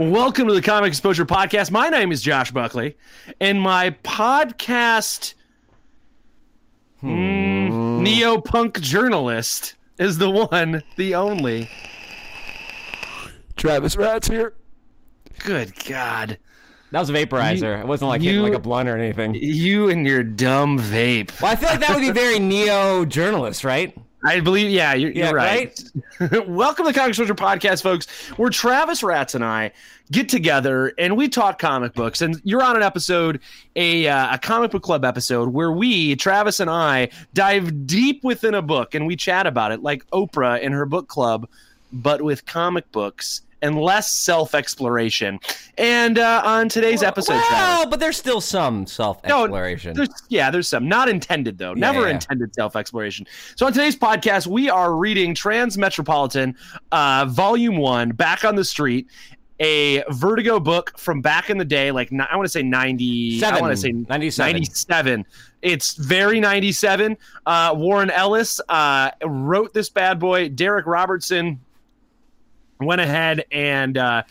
Welcome to the Comic Exposure Podcast. My name is Josh Buckley, and my podcast mm, neo-punk journalist is the one, the only. Travis Rat's here. Good God. That was a vaporizer. it wasn't like you- hitting like a blunt or anything. You and your dumb vape. Well, I feel like that would be very neo journalist, right? I believe, yeah, you're, Yeah, you're right. Welcome to the Comic Podcast, folks, where Travis Ratz and I get together and we talk comic books. And you're on an episode, a, uh, a comic book club episode, where we, Travis and I, dive deep within a book and we chat about it, like Oprah in her book club, but with comic books and less self exploration. And uh, on today's episode, Travis. Well, but there's still some self exploration. There's, yeah, there's some. Not intended, though. Never yeah. intended self exploration. So, on today's podcast, we are reading Transmetropolitan, uh, Volume 1, Back on the Street, a Vertigo book from back in the day, like, I want to say 90. I want to say 97. 97. It's very 97. Uh, Warren Ellis uh, wrote this bad boy. Darick Robertson went ahead and uh,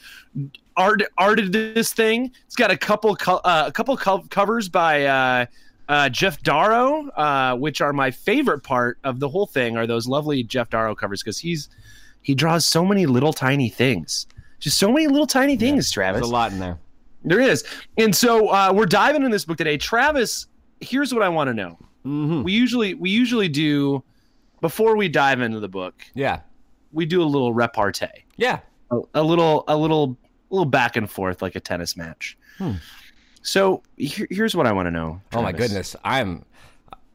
art arted this thing. It's got a couple co- uh, a couple co- covers by uh, uh, Geof Darrow, uh, which are my favorite part of the whole thing. Are those lovely Geof Darrow covers because he's he draws so many little tiny things, just so many little tiny things. Travis, There's a lot in there. there is, and so uh, we're diving in this book today. Travis, here's what I want to know. Mm-hmm. We usually we usually do before we dive into the book, Yeah. We do a little repartee Yeah. a, a little a little a little back and forth like a tennis match. Hmm. So here, here's what I want to know. Oh my goodness. I'm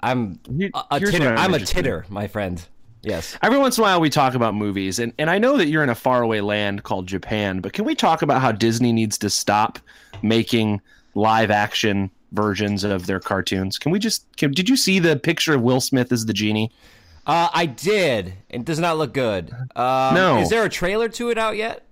I'm a, a here's titter. I'm a interested in. titter, my friend. Yes. Every once in a while, we talk about movies, and, and I know that you're in a faraway land called Japan, but can we talk about how Disney needs to stop making live action versions of their cartoons? Can we just? Can, did you see the picture of Will Smith as the genie? Uh, I did. It does not look good. Um, No. Is there a trailer to it out yet?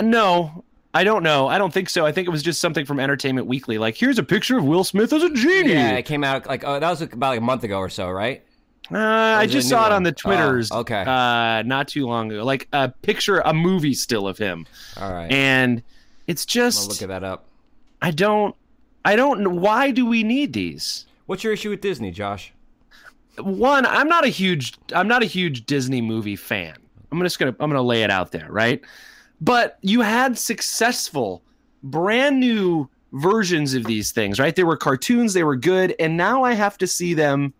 No, I don't know. I don't think so. I think it was just something from Entertainment Weekly. Like, here's a picture of Will Smith as a genie. Yeah, it came out like oh, that was about like a month ago or so, right? Uh, I just saw it one? on the Twitters. Oh, okay. Uh, not too long ago. Like a picture, a movie still of him, All right. and it's just look at that up. I don't, I don't. Why do we need these? What's your issue with Disney, Josh? One, I'm not a huge, I'm not a huge Disney movie fan. I'm just gonna, I'm gonna lay it out there, right? But you had successful, brand new versions of these things, right? They were cartoons, they were good, and now I have to see them.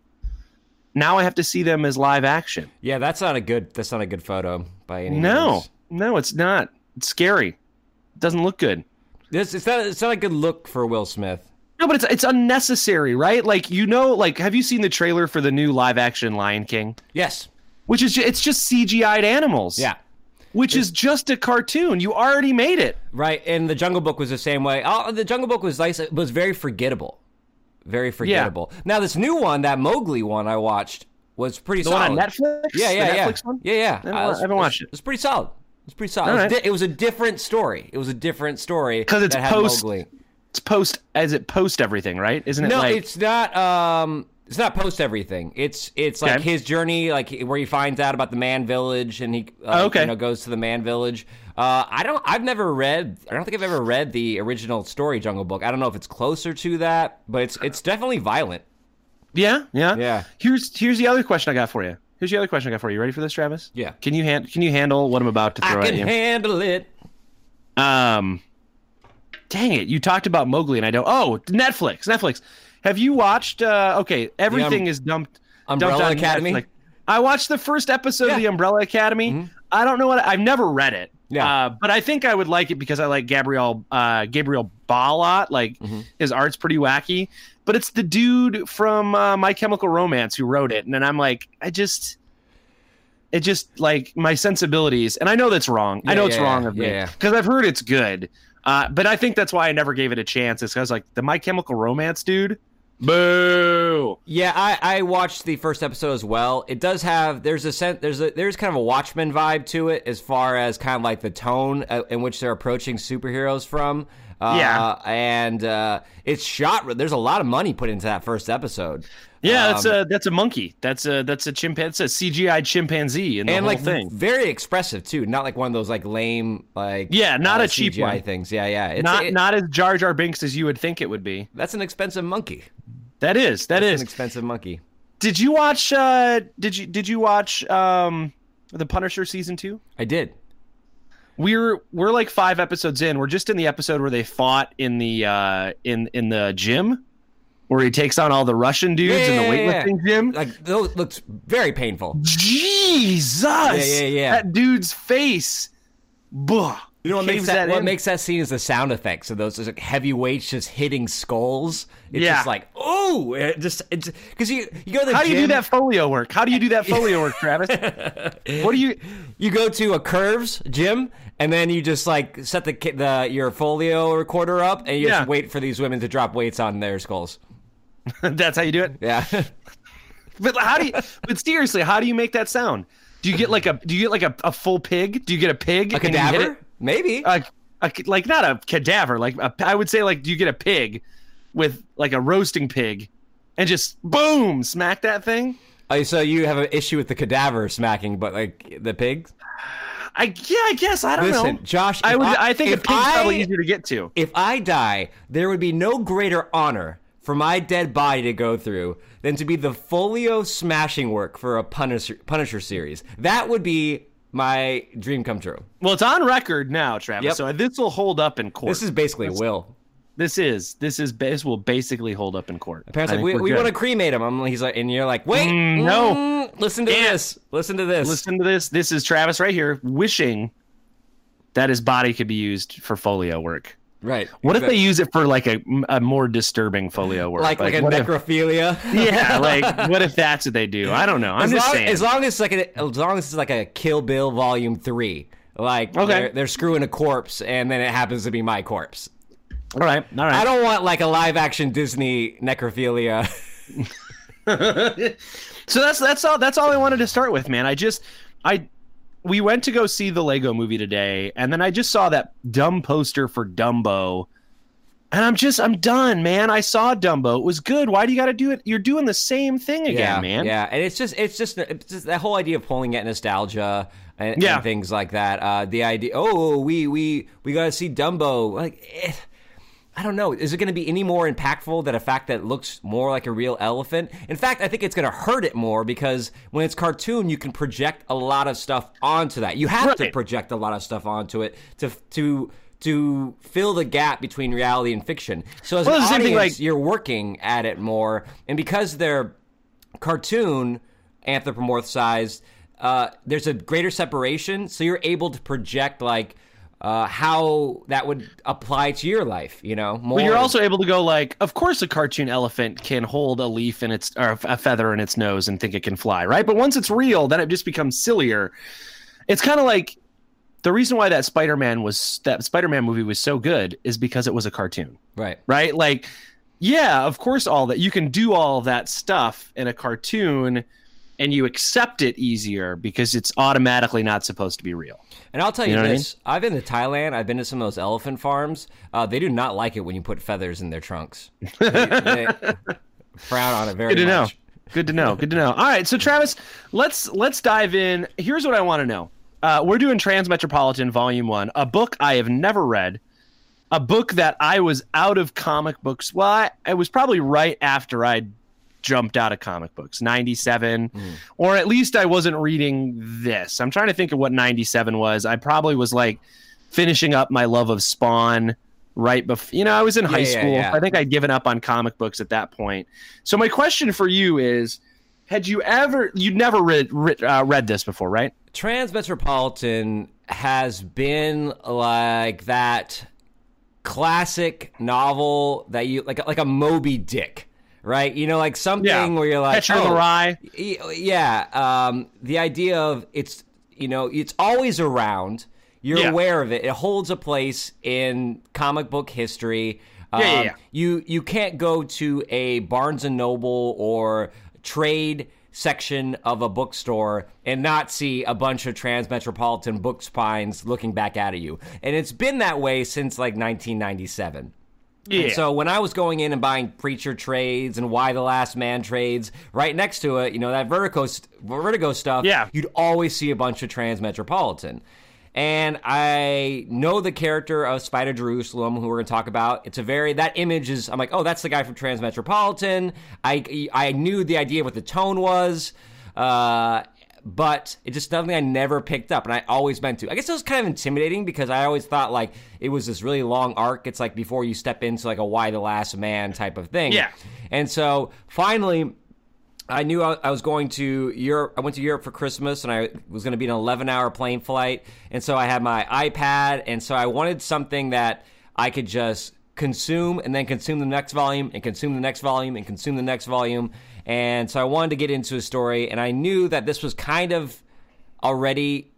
Now I have to see them as live action. Yeah, that's not a good. That's not a good photo by any No, means. no, it's not. It's scary. It doesn't look good. This it's not. It's not a good look for Will Smith. No, but it's it's unnecessary, right? Like you know, like have you seen the trailer for the new live action Lion King? Yes. Which is it's just CGI'd animals. Yeah. Which is just a cartoon. You already made it. Right. And the Jungle Book was the same way. Oh, the Jungle Book was nice. It was very forgettable. Very forgettable. Now this new one, that Mowgli one I watched, was pretty The solid. one on Netflix. Yeah, yeah, the yeah. Netflix one. Yeah, yeah. I haven't, Uh, I haven't watched it It's pretty solid. It's pretty solid. It was, right. di- it was a different story. It was a different story 'Cause it's that had post- Mowgli. It's post as it post everything, right? Isn't it No, like it's not. Um, it's not post everything. It's it's like Okay. his journey, like where he finds out about the man village, and he uh, Oh, okay. you know goes to the man village. Uh, I don't. I've never read. I don't think I've ever read the original story Jungle Book. I don't know if it's closer to that, but it's it's definitely violent. yeah, yeah, Yeah. Here's here's the other question I got for you. Here's the other question I got for you. You ready for this, Travis? Yeah. Can you hand Can you handle what I'm about to throw at you? I at can you? handle it. Um, dang it! You talked about Mowgli, and I don't. Oh, Netflix, Netflix. Have you watched? Uh, okay, everything is dumped. Umbrella dumped Academy? Netflix. I watched the first episode of the Umbrella Academy. I don't know what I've never read it. Yeah. Uh, but I think I would like it because I like Gabriel uh, Gabriel Ba a lot. Like his art's pretty wacky. But it's the dude from uh, My Chemical Romance who wrote it, and then I'm like, I just. It just like my sensibilities, and I know that's wrong. I Yeah, know it's yeah, wrong of me yeah. because I've heard it's good. Uh, but I think that's why I never gave it a chance. Is because like the My Chemical Romance dude, Boo. Yeah, I, I watched the first episode as well. It does have there's a sense there's a there's kind of a Watchmen vibe to it as far as kind of like the tone uh, in which they're approaching superheroes from. Uh, Yeah. and uh, it's shot. There's a lot of money put into that first episode. Yeah, that's Um, a that's a monkey. That's a that's a chimpanzee. That's a CGI chimpanzee in the and whole like thing. very expressive too. Not like one of those like lame like Yeah, not uh, a cheap CGI one. things. Yeah, yeah. It's, not it- not as Jar Jar Binks as you would think it would be. that's an expensive monkey. That is that It's is. an expensive monkey. Did you watch? uh Did you did you watch um the Punisher season two? I did. We're we're like five episodes in. We're just in the episode where they fought in the uh in in the gym, where he takes on all the Russian dudes in the Yeah, yeah, yeah. weightlifting gym. Like those looks very painful. Jesus! yeah, yeah. yeah. That dude's face. Buh. You know what makes Caves that, what in. makes that scene is the sound effects of those like heavy weights just hitting skulls. It's Yeah. just like oh, it just it's because you you go to the How do you do that foley work? How do you do that foley work, Travis? what do you? You go to a curves gym and then you just like set the the your foley recorder up and you Yeah. just wait for these women to drop weights on their skulls. That's how you do it. Yeah. But how do you? But seriously, how do you make that sound? Do you get like a? Do you get like a, a full pig? Do you get a pig? a and you hit cadaver? it? Maybe. A, a, like not a cadaver. Like a, I would say, like do you get a pig with like a roasting pig, and just boom, smack that thing? Oh, so you have an issue with the cadaver smacking, but like the pigs? I yeah, I guess I don't Listen, know. Josh, I would. I- I, think a pig's probably easier to get to. If I die, there would be no greater honor for my dead body to go through than to be the foley smashing work for a Punisher, Punisher series. That would be my dream come true. Well, it's on record now, Travis. Yep. So this will hold up in court. This is basically a will. This is this is this will basically hold up in court. Apparently, like, we, we want to cremate him. I'm, he's like, and you're like, wait, Mm, no. mm, listen to Can't. this, listen to this. listen to this. This is Travis right here wishing that his body could be used for foley work. Right. What if they use it for like a, a more disturbing foley work? like like, a what if- necrophilia? yeah, like what if that's what they do? I don't know. I'm as just long, saying. as long as it's like a, as long as it's like a Kill Bill Volume Three, like Okay. they're, they're screwing a corpse, and then it happens to be my corpse. all right, all right. I don't want like a live action Disney necrophilia. so that's that's all that's all I wanted to start with, man. I just I we went to go see the Lego movie today, and then I just saw that dumb poster for Dumbo. And I'm just I'm done, man. I saw Dumbo. It was good. Why do you got to do it? You're doing the same thing again, yeah, man. Yeah, and it's just it's just it's just that whole idea of pulling at nostalgia and, Yeah. and things like that. Uh, the idea, oh, we we we got to see Dumbo. Like, eh, I don't know. Is it going to be any more impactful than a fact that looks more like a real elephant? In fact, I think it's going to hurt it more because when it's cartoon, you can project a lot of stuff onto that. You have to project a lot of stuff onto it to to to fill the gap between reality and fiction. So as Well, an thing, audience, like- you're working at it more, and because they're cartoon anthropomorphized, uh, there's a greater separation, so you're able to project like uh, how that would apply to your life. You know, more. But you're also able to go like, of course, a cartoon elephant can hold a leaf in its or a feather in its nose and think it can fly, right? But once it's real, then it just becomes sillier. It's kind of like the reason why that Spider-Man was that Spider-Man movie was so good is because it was a cartoon, right. right? Like, yeah, of course, all that you can do all that stuff in a cartoon, and you accept it easier because it's automatically not supposed to be real. And I'll tell you, You know what I this: I've been to Thailand. I've been to some of those elephant farms. Uh, they do not like it when you put feathers in their trunks. They, they frown on it very Good to know. Good to know. Good to know. All right, so Travis, let's let's dive in. Here's what I want to know. Uh, we're doing Transmetropolitan Volume One, a book I have never read, a book that I was out of comic books. Well, I, it was probably right after I jumped out of comic books, '97, or at least I wasn't reading this. I'm trying to think of what '97 was. I probably was like finishing up my love of Spawn right before. You know, I was in high yeah, school. yeah. I think I'd given up on comic books at that point. So my question for you is: Had you ever? You'd never read read, uh, read this before, right? Transmetropolitan has been like that classic novel that you like like a Moby Dick, right? You know, like something where you're like, Catcher in the oh, Rye. yeah. Um, the idea of it's you know it's always around. You're Yeah. aware of it. It holds a place in comic book history. Yeah, yeah, Um, yeah. You you can't go to a Barnes and Noble or trade section of a bookstore and not see a bunch of Transmetropolitan book spines looking back at you. And it's been that way since like 1997. Yeah. And so when I was going in and buying Preacher trades and Y the Last Man trades, right next to it, you know that Vertigo Vertigo stuff, Yeah. you'd always see a bunch of Trans Metropolitan. And I know the character of Spider Jerusalem, who we're going to talk about. It's a very that image is. I'm like, oh, that's the guy from Transmetropolitan. I I knew the idea of what the tone was, uh, but it's just something I never picked up, and I always meant to. I guess it was kind of intimidating because I always thought like it was this really long arc. It's like before you step into like a Y the Last Man type of thing. Yeah. And so finally, I knew I, was going to Europe. I went to Europe for Christmas, and I was going to be an 11 hour plane flight. And so I had my iPad, and so I wanted something that I could just consume and then consume the next volume and consume the next volume and consume the next volume. And so I wanted to get into a story, and I knew that this was kind of already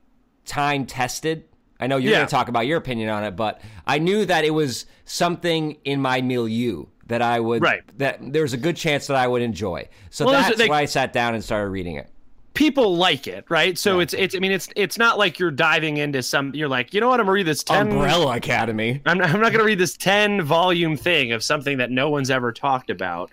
time tested. I know you're Yeah. going to talk about your opinion on it, but I knew that it was something in my milieu that I would Right. that there was a good chance that I would enjoy. So Well, that's they- why I sat down and started reading it. people like it, right? So it's it's I mean it's it's not like you're diving into some you're like, you know what, I'm gonna read this 10 Academy. I'm not, I'm not going to read this 10 volume thing of something that no one's ever talked about.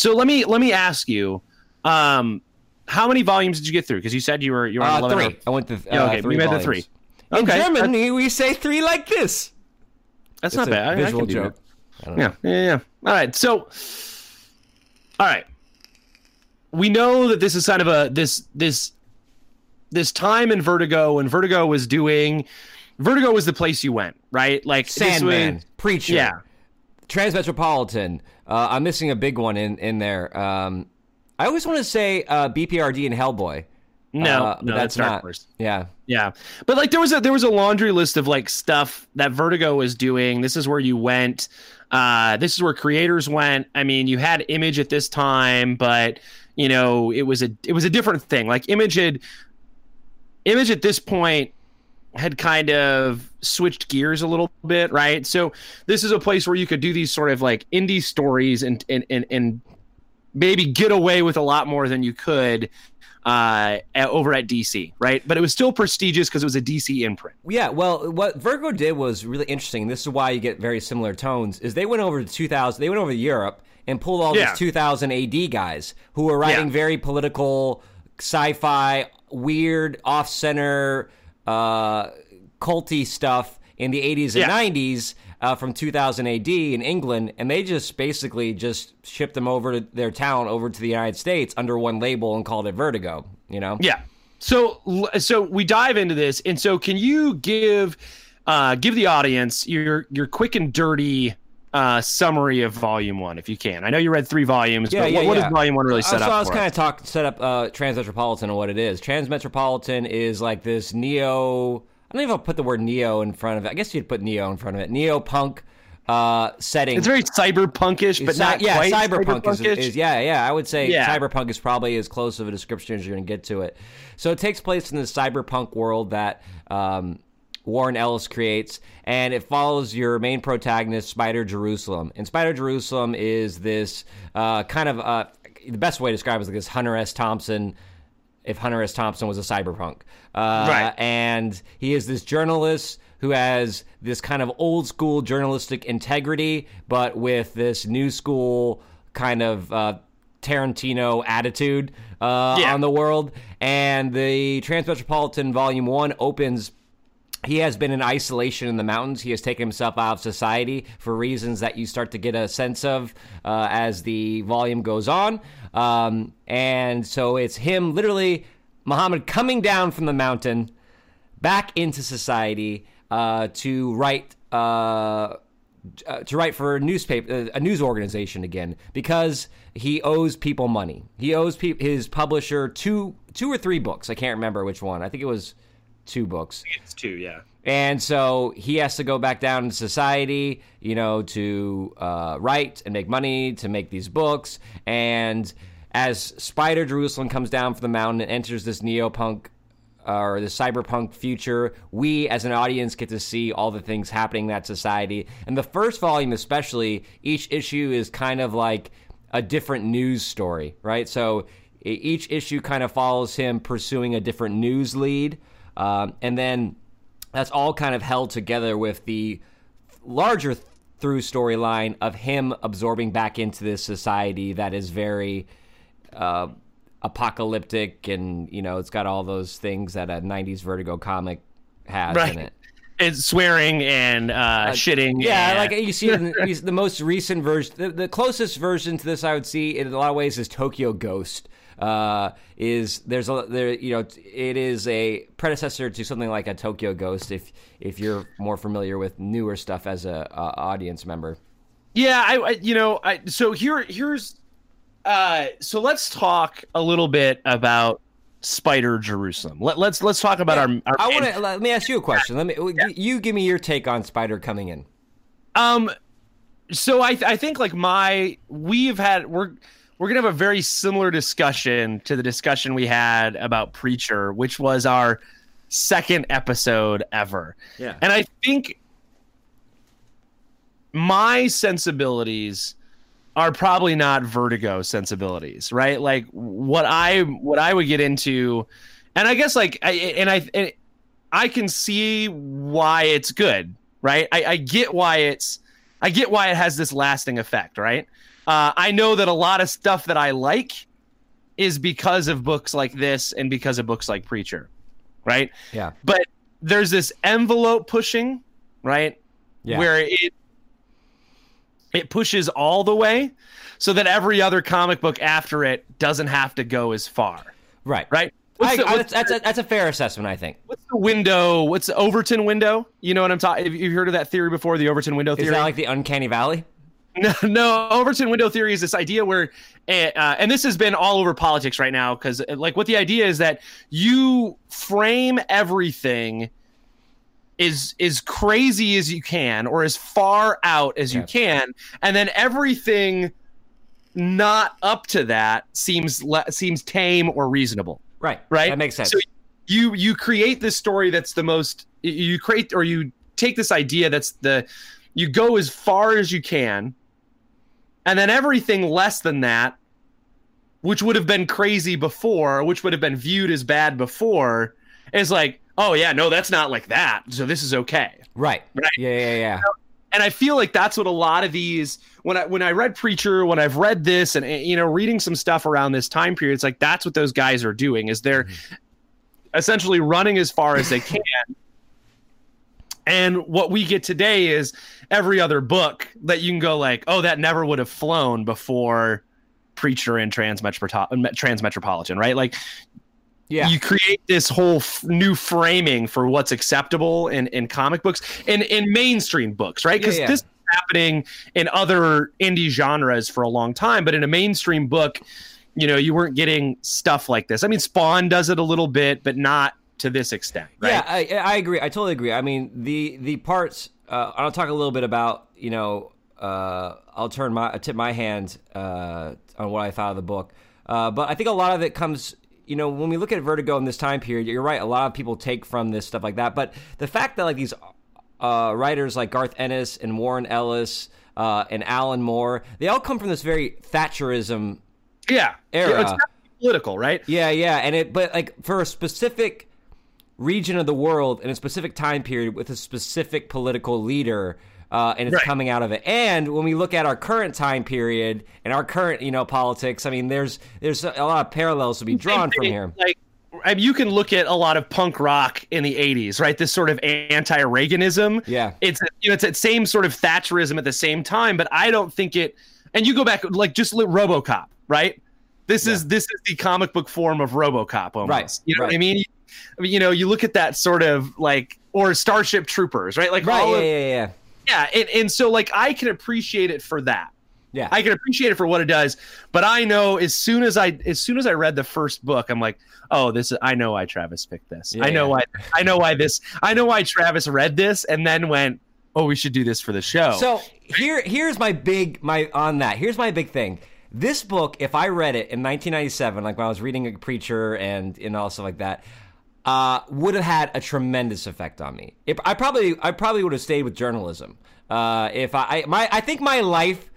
So let me let me ask you um how many volumes did you get through? Because you said you were you were on Uh, 11 three. hour- I went to uh, Yeah, okay, three you made the three. In Okay, Germany, we say three like this. That's It's not bad. I- I visual can joke. I. Yeah, yeah, yeah. All right. So, all right. We know that this is kind of a this this this time in Vertigo when Vertigo was doing Vertigo was the place you went, right? Like this Sandman, was- Preacher, yeah. Transmetropolitan. Uh, I'm missing a big one in in there. Um, I always want to say uh, BPRD and Hellboy. No, Uh, no, that's, Dark Horse. Yeah. Yeah, but like there was a there was a laundry list of like stuff that Vertigo was doing. This is where you went. Uh, this is where creators went. I mean, you had Image at this time, but you know it was a it was a different thing. Like Image had Image at this point had kind of switched gears a little bit, right? So this is a place where you could do these sort of like indie stories and and and, and maybe get away with a lot more than you could uh, at, over at DC, right? But it was still prestigious because it was a DC imprint. Yeah, well, what Virgo did was really interesting. This is why you get very similar tones. Is they went over to 2000, they went over to Europe and pulled all Yeah. these 2000 AD guys who were writing Yeah. very political, sci-fi, weird, off-center, uh, culty stuff in the 80s and Yeah. 90s uh, from 2000 AD in England, and they just basically just shipped them over to their town, over to the United States under one label and called it Vertigo. You know? Yeah. So so we dive into this, and so can you give uh, give the audience your your quick and dirty uh, summary of Volume One, if you can? I know you read three volumes, Yeah, but yeah, what, what yeah. does Volume One really Uh, set so up? I was kind us? of talk set up uh, Transmetropolitan and what it is. Transmetropolitan is like this neo. I don't even know if I'll put the word neo in front of it. I guess you'd put neo in front of it. Neo punk uh, setting. It's very cyberpunkish, but Cy- not yeah, quite cyberpunk is, cyberpunkish. is yeah, yeah. I would say Yeah. cyberpunk is probably as close of a description as you're going to get to it. So it takes place in the cyberpunk world that um, Warren Ellis creates, and it follows your main protagonist, Spider Jerusalem. And Spider Jerusalem is this uh, kind of uh, the best way to describe it is like this Hunter S. Thompson. If Hunter S. Thompson was a cyberpunk, uh, Right. and he is this journalist who has this kind of old school journalistic integrity, but with this new school kind of uh, Tarantino attitude uh, Yeah. on the world. And the Transmetropolitan Volume 1 opens. He has been in isolation in the mountains. He has taken himself out of society for reasons that you start to get a sense of uh, as the volume goes on. Um, and so it's him, literally, Muhammad coming down from the mountain back into society uh, to write uh, uh, to write for a newspaper, uh, a news organization again, because he owes people money. He owes pe- his publisher two, two or three books. I can't remember which one. I think it was two books. It's two, yeah. And so he has to go back down in society, you know, to uh, write and make money to make these books. And as Spider Jerusalem comes down from the mountain and enters this neopunk or the cyberpunk future. We, as an audience, get to see all the things happening in that society. And the first volume, especially, each issue is kind of like a different news story, right? So each issue kind of follows him pursuing a different news lead. Um, and then that's all kind of held together with the larger th- through storyline of him absorbing back into this society that is very uh, apocalyptic and you know it's got all those things that a 90s vertigo comic has Right. in it It's swearing and uh, shitting. yeah and- like you see the, the most recent version the, the closest version to this i would see in a lot of ways is tokyo ghost uh, is there's a there you know it is a predecessor to something like a Tokyo Ghost if if you're more familiar with newer stuff as a, a audience member. Yeah, I, I you know, I so here here's uh so let's talk a little bit about Spider Jerusalem. Let, let's let's talk about our, our I want to let me ask you a question. Let me you give me your take on Spider coming in. um so I I think like my we've had we're we're gonna have a very similar discussion to the discussion we had about Preacher, which was our second episode ever. Yeah. And I think my sensibilities are probably not vertigo sensibilities, right? Like what I what I would get into and I guess like I and I and I can see why it's good, right? I, I get why it's I get why it has this lasting effect, right? Uh, I know that a lot of stuff that I like is because of books like this and because of books like Preacher, right? Yeah. But there's this envelope pushing, right? Yeah. Where it it pushes all the way so that every other comic book after it doesn't have to go as far, Right. right? I, What's the- I- what's that's, a, that's a fair assessment, I think. What's the window? What's the Overton window? You know what I'm talking? Have you heard of that theory before? The Overton window theory. Is that like the uncanny valley? no, no, Overton window theory is this idea where, uh, uh, and this has been all over politics right now because, like, what the idea is that you frame everything is is crazy as you can or as far out as you can, and then everything not up to that seems le- seems tame or reasonable Right. right That makes sense. so you you create this story that's the most you create or you take this idea that's the you go as far as you can and then everything less than that which would have been crazy before which would have been viewed as bad before is like oh yeah no that's not like that so this is okay right. Right. Yeah, yeah, yeah. and I feel like that's what a lot of these when I when I read Preacher, when I've read this, and you know, reading some stuff around this time period, it's like that's what those guys are doing is they're mm-hmm. essentially running as far as they can. And what we get today is every other book that you can go like, oh, that never would have flown before Preacher and Transmetro- Transmetropolitan, right? Like Yeah. you create this whole f- new framing for what's acceptable in, in comic books and in mainstream books, right? Because Yeah, yeah. this is happening in other indie genres for a long time, but in a mainstream book, you know, you weren't getting stuff like this. I mean, Spawn does it a little bit, but not to this extent, right? Yeah, I, I agree. I totally agree. I mean, the the parts. Uh, I'll talk a little bit about. You know, uh, I'll turn my tip my hand uh, on what I thought of the book. Uh, but I think a lot of it comes. You know, when we look at Vertigo in this time period, you're right. A lot of people take from this stuff like that. But the fact that like these uh, writers like Garth Ennis and Warren Ellis uh, and Alan Moore, they all come from this very Thatcherism yeah. Era. It's not political, right? yeah, yeah, and it but like for a specific region of the world in a specific time period with a specific political leader, uh, and it's Right. coming out of it. And when we look at our current time period and our current, you know, politics, I mean, there's there's a lot of parallels to be drawn from here. Like, I mean, you can look at a lot of punk rock in the '80s, right? This sort of anti-Reaganism. Yeah. it's you know it's that same sort of Thatcherism at the same time, but I don't think it. And you go back like just look RoboCop, right? This is this is the comic book form of RoboCop, almost. Right, You know what I mean? I mean, you know, you look at that sort of like or Starship Troopers, right? Like Right? all Yeah, of- yeah, yeah, yeah, and, and so like I can appreciate it for that. yeah. I can appreciate it for what it does, but I know as soon as I as soon as I read the first book, I'm like, oh, this is I know why Travis picked this. Yeah, I know yeah. why I know why this I know why Travis read this and then went, oh, we should do this for the show. So here, here's my big my on that. Here's my big thing. This book, if I read it in 1997, like when I was reading a preacher and and all stuff like that, uh, would have had a tremendous effect on me. I probably I probably would have stayed with journalism. Uh, if I, I my I think my life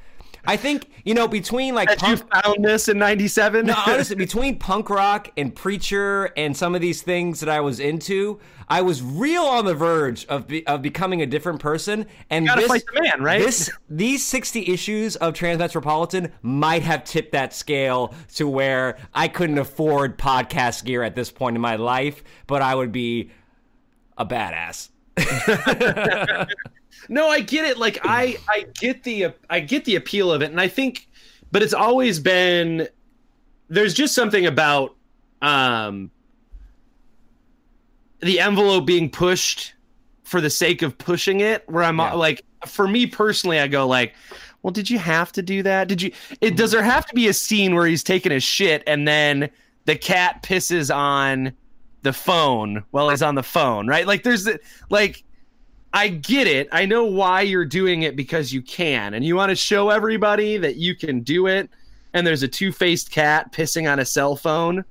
I think you know between like That you found this in '97. no, honestly, between punk rock and preacher and some of these things that I was into, I was real on the verge of be, of becoming a different person. And gotta this, man, right? This these sixty issues of Transmetropolitan might have tipped that scale to where I couldn't afford podcast gear at this point in my life, but I would be a badass. No, I get it. Like I, I get the, I get the appeal of it, and I think, but it's always been. There's just something about um, the envelope being pushed for the sake of pushing it. Where I'm Yeah. like, for me personally, I go like, well, did you have to do that? Did you? It does there have to be a scene where he's taking a shit and then the cat pisses on the phone while he's on the phone, right? Like there's like I get it. I know why you're doing it because you can, and you want to show everybody that you can do it. And there's a two-faced cat pissing on a cell phone,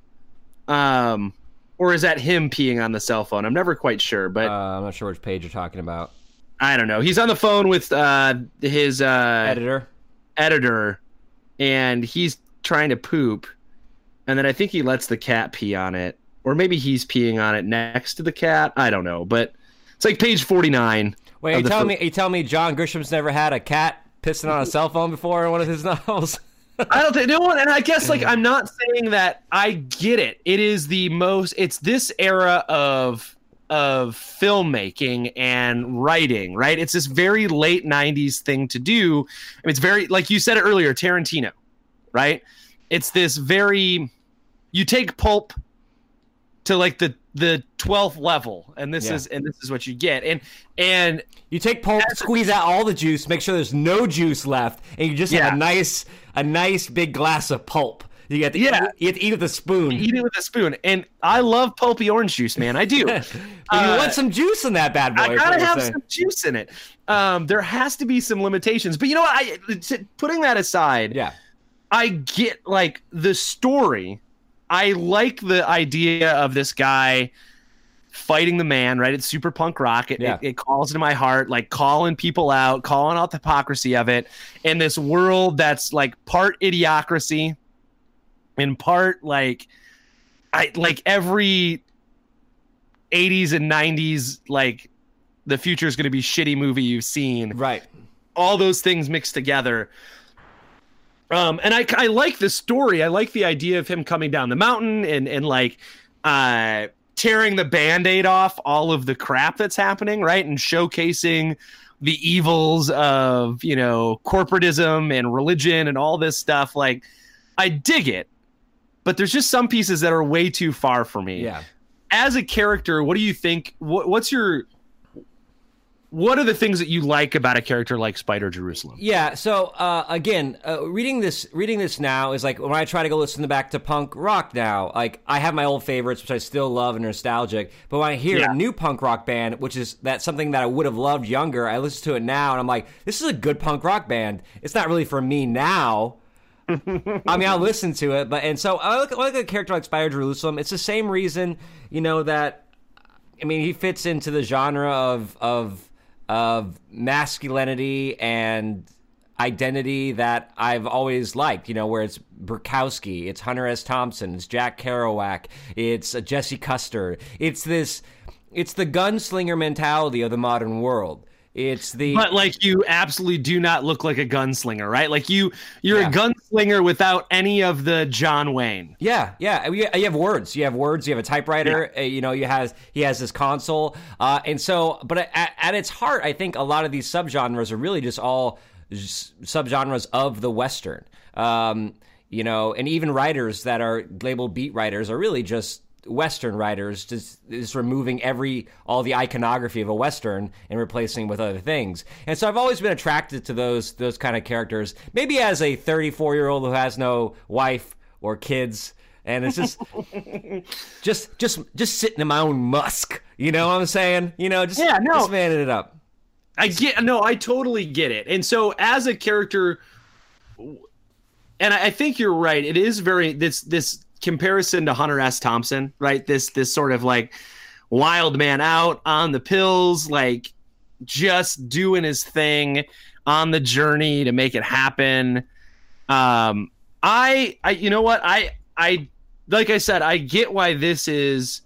um, or is that him peeing on the cell phone? I'm never quite sure, but Uh, I'm not sure which page you're talking about. I don't know. He's on the phone with uh, his uh, Editor. editor, and he's trying to poop, and then I think he lets the cat pee on it, or maybe he's peeing on it next to the cat. I don't know, but it's like page 49. Wait, of you the telling fir- me? You telling me John Grisham's never had a cat pissing on a cell phone before in one of his novels? I don't think no one, and I guess like I'm not saying that I get it. It is the most. It's this era of of filmmaking and writing, right? It's this very late '90s thing to do. I mean, it's very like you said it earlier, Tarantino, right? It's this very. You take pulp to like the the 12th level and this Yeah. is and this is what you get and and You take pulp, squeeze out all the juice, make sure there's no juice left, and you just Yeah. have a nice, a nice big glass of pulp. You get to Yeah. eat, you have to eat with a spoon. eat it with a spoon and i love pulpy orange juice man i do But you Uh, want some juice in that bad boy. I gotta have saying. some juice in it. Um, there has to be some limitations, but you know what? I putting that aside, Yeah, I get like the story. I like the idea of this guy fighting the man. Right? It's super punk rock. It, Yeah. it, it calls to my heart, like calling people out, calling out the hypocrisy of it in this world that's like part idiocracy, in part like, I like every 80s and 90s like the future is going to be shitty movie you've seen right. all those things mixed together um and i i like the story i like the idea of him coming down the mountain and and like uh tearing the band-aid off all of the crap that's happening right and showcasing the evils of you know corporatism and religion and all this stuff like i dig it but there's just some pieces that are way too far for me Yeah. as a character, what do you think? What, what's your what are the things that you like about a character like Spider Jerusalem? Yeah. So uh, again, uh, reading this, reading this now is like when I try to go listen back to punk rock now. Like I have my old favorites, which I still love and are nostalgic. But when I hear Yeah. a new punk rock band, which is that something that I would have loved younger, I listen to it now and I'm like, this is a good punk rock band. It's not really for me now. I mean, I'll listen to it, but and so I look, I look at a character like Spider Jerusalem. It's the same reason, you know, that I mean, he fits into the genre of of of masculinity and identity that I've always liked. You know, where it's Bukowski, it's Hunter S. Thompson, it's Jack Kerouac, it's Jesse Custer. It's this, it's the gunslinger mentality of the modern world. It's the But like you absolutely do not look like a gunslinger, right? Like you you're Yeah. a gunslinger without any of the John Wayne. Yeah, yeah. You have words. You have words. You have a typewriter. uh, You know, you has he has this console, uh, and so. But at, at its heart, I think a lot of these subgenres are really just all subgenres of the western. Um, you know, and even writers that are labeled beat writers are really just western writers just just removing every all the iconography of a western and replacing with other things. And so i've always been attracted to those those kind of characters maybe as a 34 year old who has no wife or kids. And it's just just just just sitting in my own musk. You know what i'm saying? You know just Yeah, no. just manning it up. I get no, I totally get it. And so as a character and I I think you're right, it is very this this comparison to Hunter S. Thompson, right? This this sort of like wild man out on the pills, like just doing his thing on the journey to make it happen. Um, I, I, you know what, I, I, like I said, I get why this is.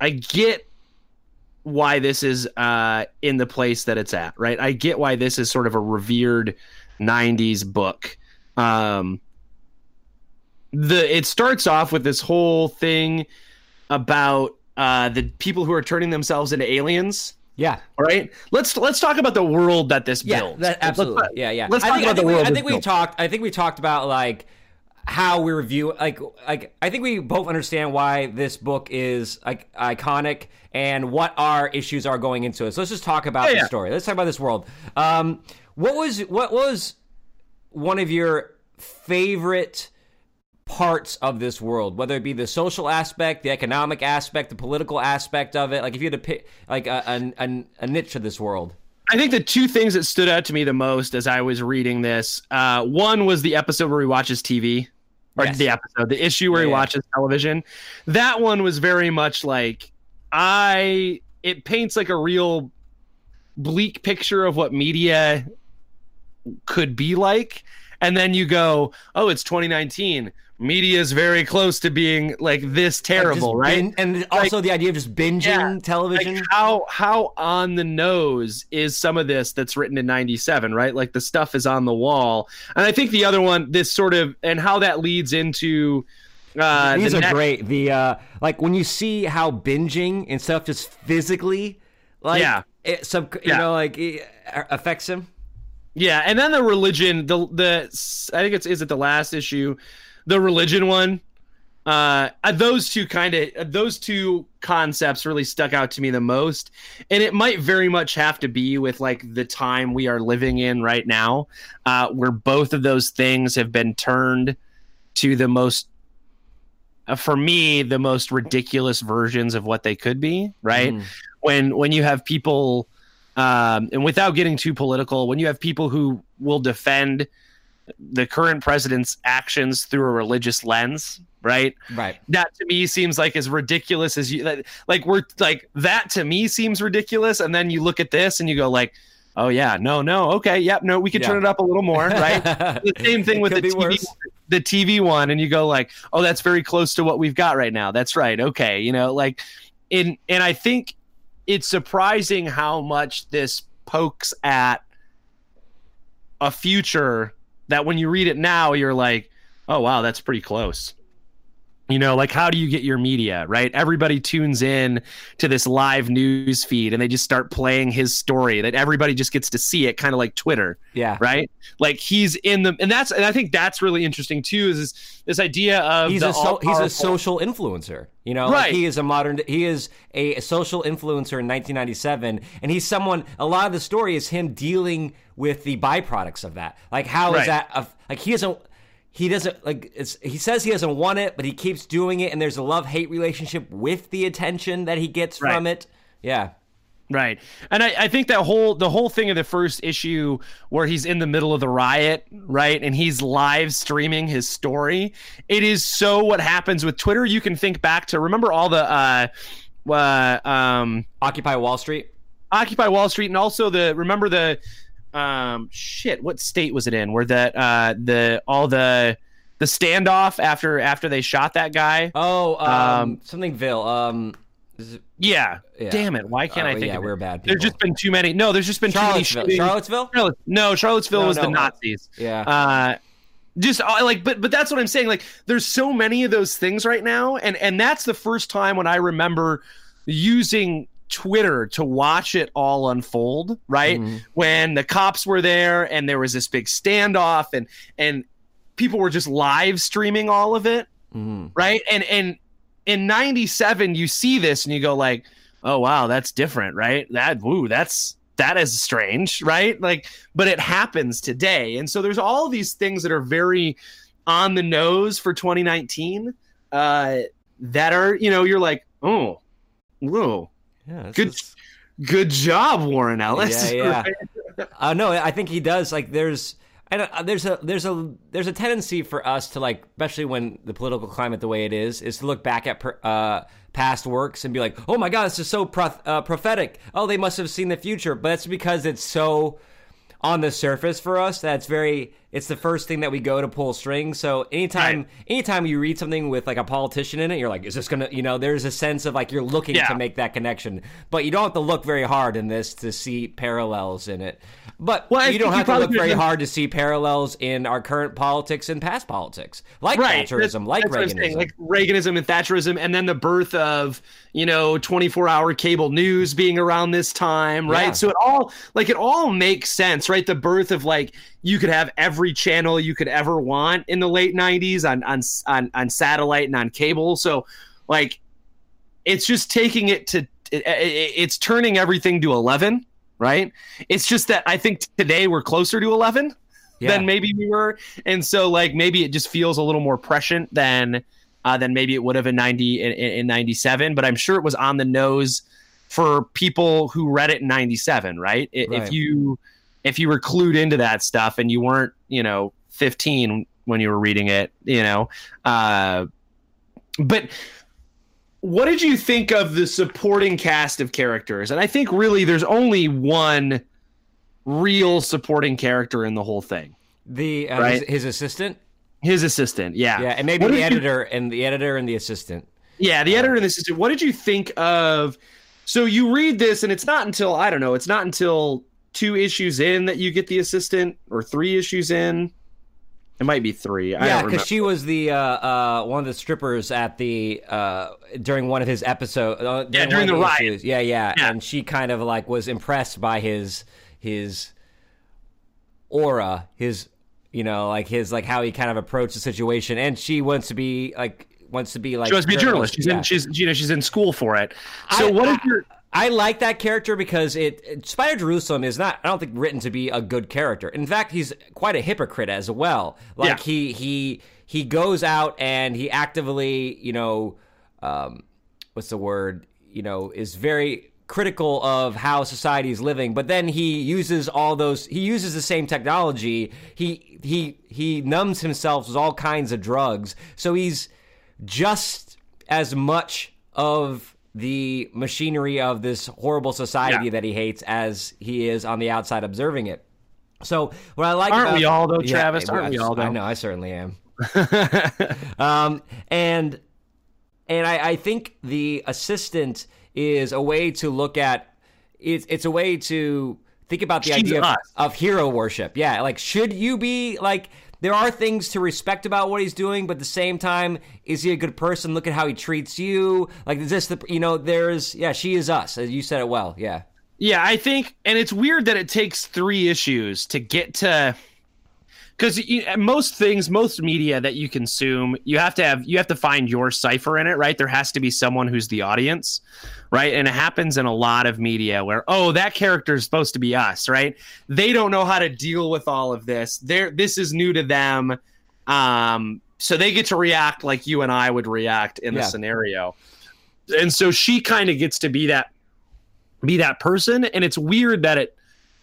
I get why this is uh, in the place that it's at, right? I get why this is sort of a revered '90s book. Um, the it starts off with this whole thing about uh, the people who are turning themselves into aliens. Yeah. All right. Let's let's talk about the world that this Yeah, builds. that, absolutely. Let's, yeah, yeah. Let's I talk think, about the we, world. I think we builds. talked. I think we talked about like how we review. Like, like I think we both understand why this book is like iconic and what our issues are going into it. So let's just talk about Yeah, the yeah. story. Let's talk about this world. Um, what was what was one of your favorite parts of this world, whether it be the social aspect, the economic aspect, the political aspect of it. Like if you had to pick like a, a, a, niche of this world. I think the two things that stood out to me the most as I was reading this, uh, one was the episode where he watches TV, or Yes. the episode, the issue where Yeah, he yeah. watches television. That one was very much like I. It paints like a real bleak picture of what media could be like, and then you go, "Oh, it's 2019. Media is very close to being like this terrible, Like, just right?" bin- and also the idea of just binging Yeah, television. like how how on the nose is some of this that's written in 97 right like the stuff is on the wall and i think the other one this sort of and how that leads into uh These the are next- great. The uh like when you see how binging and stuff just physically like Yeah. it sub you Yeah. know like it affects him. yeah and then the religion the the i think it's is it the last issue the religion one uh those two kind of those two concepts really stuck out to me the most and it might very much have to be with like the time we are living in right now uh where both of those things have been turned to the most uh, for me the most ridiculous versions of what they could be right Mm. when when you have people um, and without getting too political when you have people who will defend the current president's actions through a religious lens right Right. that to me seems like as ridiculous as you like, we're like that to me seems ridiculous and then you look at this and you go like oh yeah no no okay yep no we could Yeah. turn it up a little more right the same thing with the TV, worse. the TV one, and you go like, "Oh, that's very close to what we've got right now." That's right. Okay, you know, like in and I think it's surprising how much this pokes at a future that when you read it now, you're like, "Oh, wow, that's pretty close." You know, like how do you get your media, right? Everybody tunes in to this live news feed and they just start playing his story that everybody just gets to see it, kind of like Twitter Yeah. right? Like he's in the, and that's, and I think that's really interesting too. Is this, this idea of He's a so, he's a social influencer. You know, like Right. he is a modern. He is a social influencer in 1997, and he's someone. A lot of the story is him dealing with the byproducts of that. Like how is Right. that? A, like he doesn't. He doesn't like. It's he says he doesn't want it, but he keeps doing it, and there's a love hate relationship with the attention that he gets from it. Yeah. right? And I, I think that whole the whole thing of the first issue where he's in the middle of the riot, right, and he's live streaming his story. It is so what happens with Twitter. You can think back to remember all the uh, uh um Occupy Wall Street. Occupy Wall Street, and also the remember the um shit. What state was it in? Where that uh the all the the standoff after after they shot that guy. Oh, um, Um, somethingville. Um, it, Yeah. Yeah. Damn it! Why can't Oh, I think? yeah, we're bad people. There's just been too many. No, there's just been too many Charlottesville. Charlottesville. Charlotte- no, Charlottesville No, was no, the Nazis. Yeah. Uh, just uh, like, but but that's what I'm saying. Like, there's so many of those things right now, and and that's the first time when I remember using Twitter to watch it all unfold. Right Mhm. when the cops were there, and there was this big standoff, and and people were just live streaming all of it Mhm. right and and in 97 you see this and you go like oh wow that's different right that woo that's that is strange right like but it happens today and so there's all these things that are very on the nose for 2019 uh that are you know you're like oh whoa Yeah. Good is- good job warren ellis Yeah, yeah. Uh, no, I think he does. Like, there's, and uh, there's a there's a there's a tendency for us to like, especially when the political climate the way it is, is to look back at per, uh, past works and be like, oh my god, this is so uh, prophetic. Oh, they must have seen the future. But that's because it's so on the surface for us that's very it's the first thing that we go to pull strings so anytime Right. anytime you read something with like a politician in it you're like is this gonna you know there's a sense of like you're looking Yeah. to make that connection but you don't have to look very hard in this to see parallels in it but Well, you don't you have to look very hard to see parallels in our current politics and past politics like right. Thatcherism That's- like that's what I'm saying, Reaganism like Reaganism and Thatcherism, and then the birth of you know 24 hour cable news being around this time, right? Yeah. So it all like it all makes sense, right? The birth of like you could have every channel you could ever want in the late 90s on on on, on satellite and on cable. So like it's just taking it to it, it- it's turning everything to 11 right it's just that i think today we're closer to 11 yeah. than maybe we were and so like maybe it just feels a little more prescient than uh, than maybe it would have in 90 in, in in 97 but i'm sure it was on the nose for people who read it in 97 right? I- Right. if you if you were clued into that stuff and you weren't you know 15 when you were reading it you know uh but what did you think of the supporting cast of characters and i think really there's only one real supporting character in the whole thing the uh, Right. his, his assistant his assistant yeah yeah and maybe What the did you- editor and the editor and the assistant Yeah, the editor and the assistant. What did you think of? So you read this, and it's not until I don't know. It's not until two issues in that you get the assistant, or three issues in. It might be three. I yeah, because she was the uh, uh, one of the strippers at the uh, during one of his episodes. Uh, Yeah, during of the riot. issues. Yeah, yeah, Yeah. and she kind of like was impressed by his his aura, his you know like his like how he kind of approached the situation, and she wants to be like wants to be like she wants to be a journalist. She's Yeah. in. She's you know she's in school for it. So I- what is I- your? I like that character because it, Spider Jerusalem is not I don't think written to be a good character. In fact, he's quite a hypocrite as well. Like Yeah. he he he goes out and he actively, you know, um, what's the word? You know, is very critical of how society is living, but then he uses all those he uses the same technology. He he he numbs himself with all kinds of drugs. So he's just as much of the machinery of this horrible society Yeah. that he hates as he is on the outside observing it. So what I like Aren't about, we all, though, Yeah, Travis? Aren't I- we all, though? I know, I certainly am. um, and and I, I think the assistant is a way to look at it's it's a way to think about the She's idea of, of hero worship. Yeah, like should you be like there are things to respect about what he's doing, but at the same time, is he a good person? Look at how he treats you. Like is this the you know there's yeah she is us. You said it well. Yeah. Yeah, I think, and it's weird that it takes three issues to get to, because most things, most media that you consume, you have to have, you have to find your cipher in it, right? There has to be someone who's the audience, right? And it happens in a lot of media where, oh, that character is supposed to be us, right? They don't know how to deal with all of this. They're this is new to them, um, so they get to react like you and I would react in the scenario, and so she kind of gets to be that be that person and it's weird that it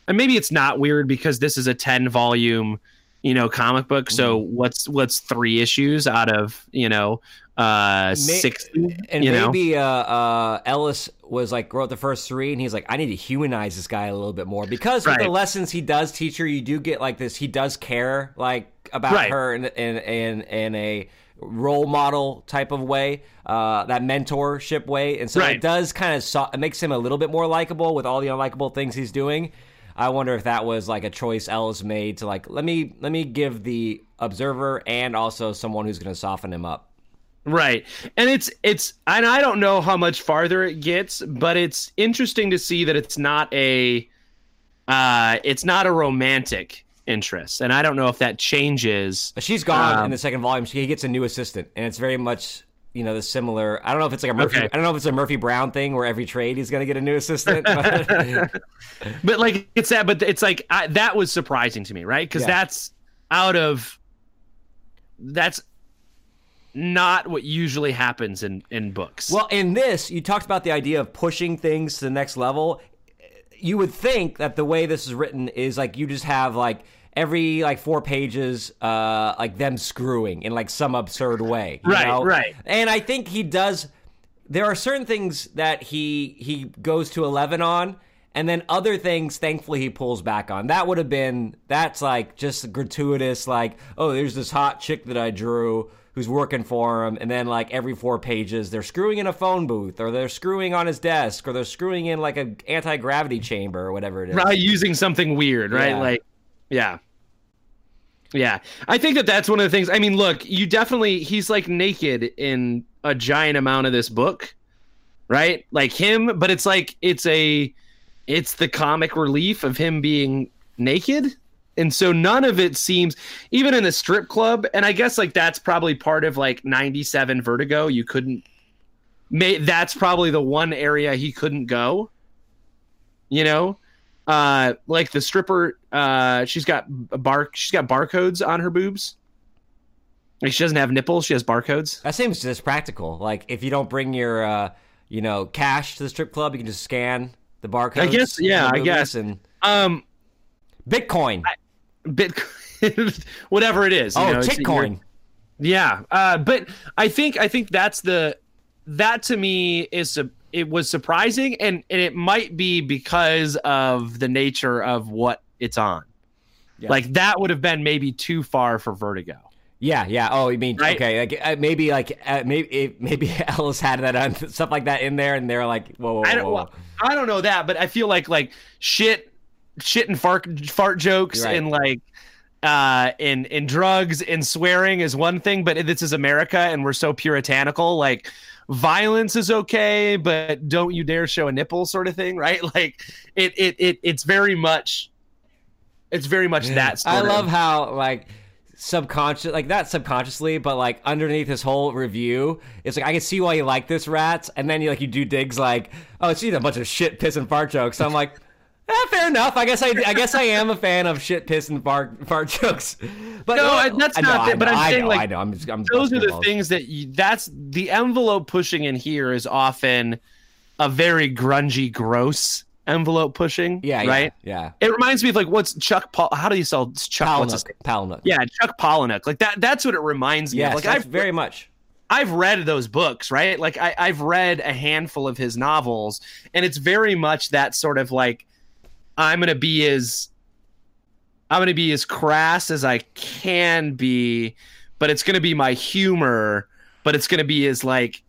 and maybe it's not weird because this is a 10 volume you know comic book so Mm-hmm. what's what's three issues out of you know uh 60 And you know maybe uh, uh, Ellis was like wrote the first three, and he's like, I need to humanize this guy a little bit more because with the lessons he does teach her, you do get like this. He does care like about Right. her in in in, in a role model type of way, uh, that mentorship way, and so Right. it does kind of so- it makes him a little bit more likable with all the unlikable things he's doing. I wonder if that was like a choice Ellis made to like let me let me give the observer and also someone who's going to soften him up. Right. And it's it's and I don't know how much farther it gets, but it's interesting to see that it's not a uh it's not a romantic interest. And I don't know if that changes. She's gone Um, in the second volume. She he gets a new assistant, and it's very much you know the similar. I don't know if it's like a Murphy. Okay. I don't know if it's a Murphy Brown thing where every trade he's going to get a new assistant. but- But like it's that but it's like I, that was surprising to me, right? Cuz Yeah. that's out of that's not what usually happens in in books. well, in this, you talked about the idea of pushing things to the next level. You would think that the way this is written is like you just have like every like four pages, uh, like them screwing in like some absurd way. you Right, know? right. And I think he does. There are certain things that he he goes to eleven on, and then other things, thankfully, he pulls back on. That would have been that's like just gratuitous. Like, oh, there's this hot chick that I drew who's working for him, and then like every four pages, they're screwing in a phone booth, or they're screwing on his desk, or they're screwing in like a anti gravity chamber, or whatever it is. right using something weird right? Yeah. like yeah. Yeah. I think that that's one of the things i mean look you definitely he's like naked in a giant amount of this book right? Like him but it's like it's a it's the comic relief of him being naked and so none of it seems even in the strip club and i guess like that's probably part of like 97 vertigo you couldn't may that's probably the one area he couldn't go you know uh like the stripper uh she's got bar she's got barcodes on her boobs like she doesn't have nipples she has barcodes That seems just practical. Like if you don't bring your, uh, you know, cash to the strip club, you can just scan the barcode. I guess- yeah, I guess. And um Bitcoin. bitcoin whatever it is you oh, know, Bitcoin. yeah uh but i think i think that's the that to me is a it was surprising and, and it might be because of the nature of what it's on Yeah. like that would have been maybe too far for vertigo Yeah, yeah. Oh, you mean Right? okay? Like uh, maybe like uh, maybe it- maybe Ellis had that on stuff like that in there, and they're like, whoa, whoa, I whoa, don't. whoa. Well, I don't know that, but I feel like like shit, shit and fart fart jokes Right. and like uh in in drugs and swearing is one thing, but this is America and we're so puritanical. Like violence is okay, but don't you dare show a nipple, sort of thing, right? Like it it it it's very much. It's very much that. Sort I of- love how like subconscious like not subconsciously but like underneath his whole review it's like i can see why you like this rats and then you like you do digs like oh it's just a bunch of shit piss and fart jokes so i'm like eh, fair enough i guess i i guess i am a fan of shit piss and fart fart jokes but No, that's I know, not I it, but know, I'm saying, know, like, i know i'm just i'm those are the balls. things that you, that's the envelope pushing in here is often a very grungy gross envelope pushing yeah right yeah, it reminds me of like what's chuck paul how do you spell chuck yeah. what's his Palahniuk, name? Palahniuk. yeah chuck palahniuk like that that's what it reminds me yes of like i've very much I've read those books, right? Like I, I've read a handful of his novels, and it's very much that sort of like I'm gonna be as I'm gonna be as crass as I can be, but it's gonna be my humor, but it's gonna be as like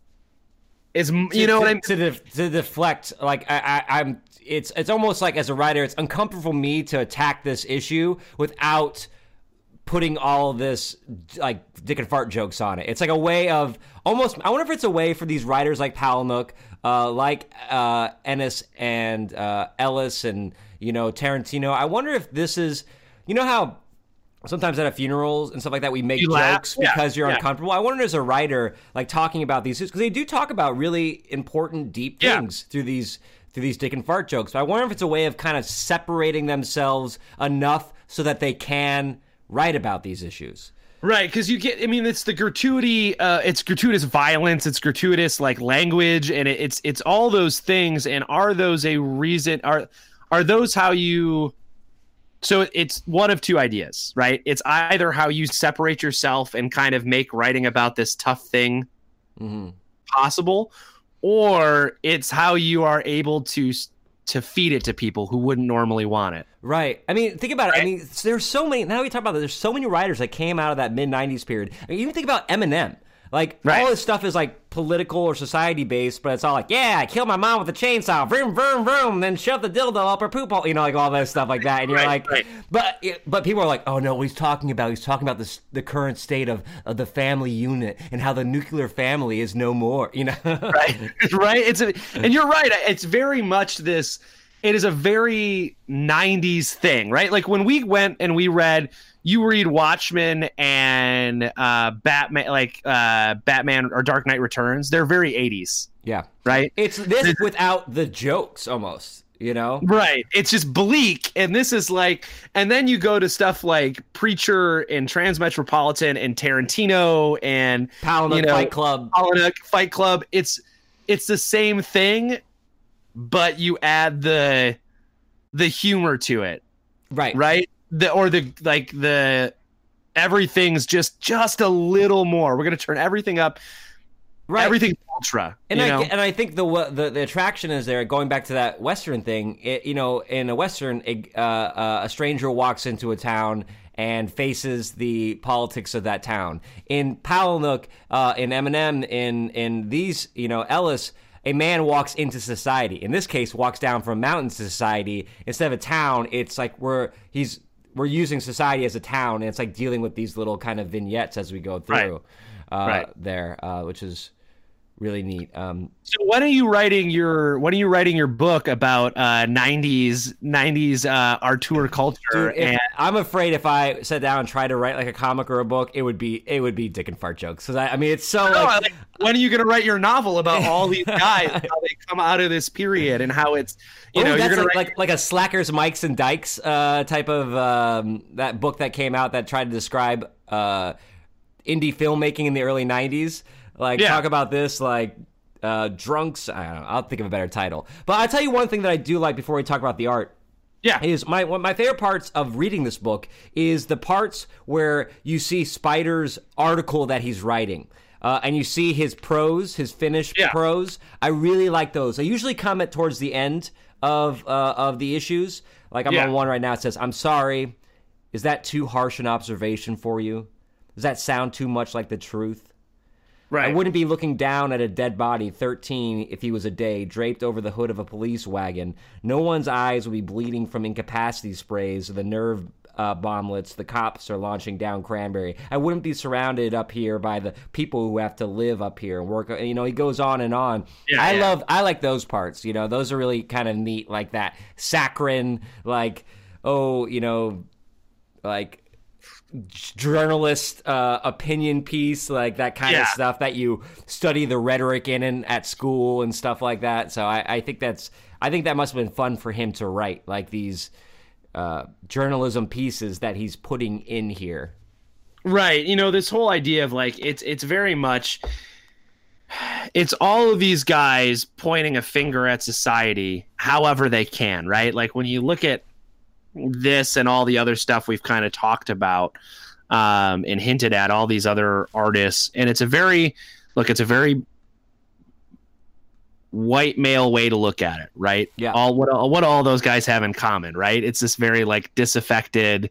as m- you know to, what I mean? to, def- to deflect like I, I i'm it's it's almost like as a writer it's uncomfortable for me to attack this issue without putting all this like dick and fart jokes on it it's like a way of almost i wonder if it's a way for these writers like palahniuk uh, like uh, ennis and uh, ellis and you know tarantino i wonder if this is you know how sometimes at a funerals and stuff like that we make You jokes Yeah, because you're yeah. uncomfortable i wonder as a writer like talking about these because they do talk about really important deep Yeah. things through these through these dick and fart jokes but i wonder if it's a way of kind of separating themselves enough so that they can write about these issues Right, because you get, I mean, it's the gratuity, uh, it's gratuitous violence, it's gratuitous like language, and it, it's it's all those things. And are those a reason? Are are those how you? So it's one of two ideas, right? It's either how you separate yourself and kind of make writing about this tough thing hmm possible, or it's how you are able to to feed it to people who wouldn't normally want it. Right. I mean, think about it. I mean, there's so many. Now we talk about that. There's so many writers that came out of that mid '90s period. I mean, even think about Eminem. Like Right. all this stuff is like political or society based, but it's all like, yeah, I killed my mom with a chainsaw, vroom vroom vroom, then shove the dildo up her poop hole, you know, like all that stuff like that. And you're Right, like, right. but but people are like, oh no, what he's talking about, he's talking about this the current state of, of the family unit and how the nuclear family is no more, you know. right right it's a, and you're right it's very much this it is a very 90s thing right like when we went and we read you read watchmen and uh batman like uh batman or dark knight returns they're very 80s yeah. right It's this without the jokes almost, you know. Right. It's just bleak. And this is like, and then you go to stuff like Preacher and Transmetropolitan and Tarantino and Palahniuk you know, Fight Club. Palahniuk Fight Club. It's it's the same thing, but you add the the humor to it, Right. right? The or the like the everything's just just a little more. We're gonna turn everything up. Right. Everything's ultra. And I know? and I think the, the the attraction is there. Going back to that Western thing, it, you know, in a Western, a, uh, uh, a stranger walks into a town and faces the politics of that town. In Palahniuk, uh, in Eminem, in in these, you know, Ellis. A man walks into society. In this case, walks down from mountain to society instead of a town. It's like we're he's we're using society as a town, and it's like dealing with these little kind of vignettes as we go through uh, Right. there, uh, which is really neat. Um, So when are you writing your when are you writing your book about uh 90s 90s uh auteur culture Dude, if- and I'm afraid if I sat down and tried to write like a comic or a book, it would be it would be dick and fart jokes. Because I, I mean, it's so No, like, like, when are you going to write your novel about all these guys how they come out of this period and how it's you Ooh, know you're going like, to like like a slackers, Mikes and Dykes uh, type of um, that book that came out that tried to describe uh, indie filmmaking in the early '90s. Like Yeah. talk about this like. Uh, drunks. I don't know. I'll think of a better title. But I'll tell you one thing that I do like before we talk about the art. yeah is my one of my favorite parts of reading this book is the parts where you see Spider's article that he's writing. Uh, and you see his prose, his finished Yeah. prose. I really like those. I usually comment towards the end of uh, of the issues. Like I'm Yeah. on one right now. It says, "I'm sorry. Is that too harsh an observation for you? Does that sound too much like the truth? Right I wouldn't be looking down at a dead body, 13, if he was a day, draped over the hood of a police wagon. No one's eyes would be bleeding from incapacity sprays or the nerve uh, bomblets the cops are launching down Cranberry. I wouldn't be surrounded up here by the people who have to live up here and work. You know, he goes on and on. Yeah, I yeah. love, I like those parts. You know, those are really kind of neat, like that saccharine, like, oh, you know, like journalist uh, opinion piece, like that kind Yeah. of stuff that you study the rhetoric in and at school and stuff like that. So I, I think that's I think that must have been fun for him to write, like these uh, journalism pieces that he's putting in here. Right. You know, this whole idea of like it's it's very much it's all of these guys pointing a finger at society however they can, right? Like when you look at this and all the other stuff we've kind of talked about um, and hinted at all these other artists. And it's a very look it's a very white male way to look at it right? Yeah. all what what all those guys have in common right? It's this very like disaffected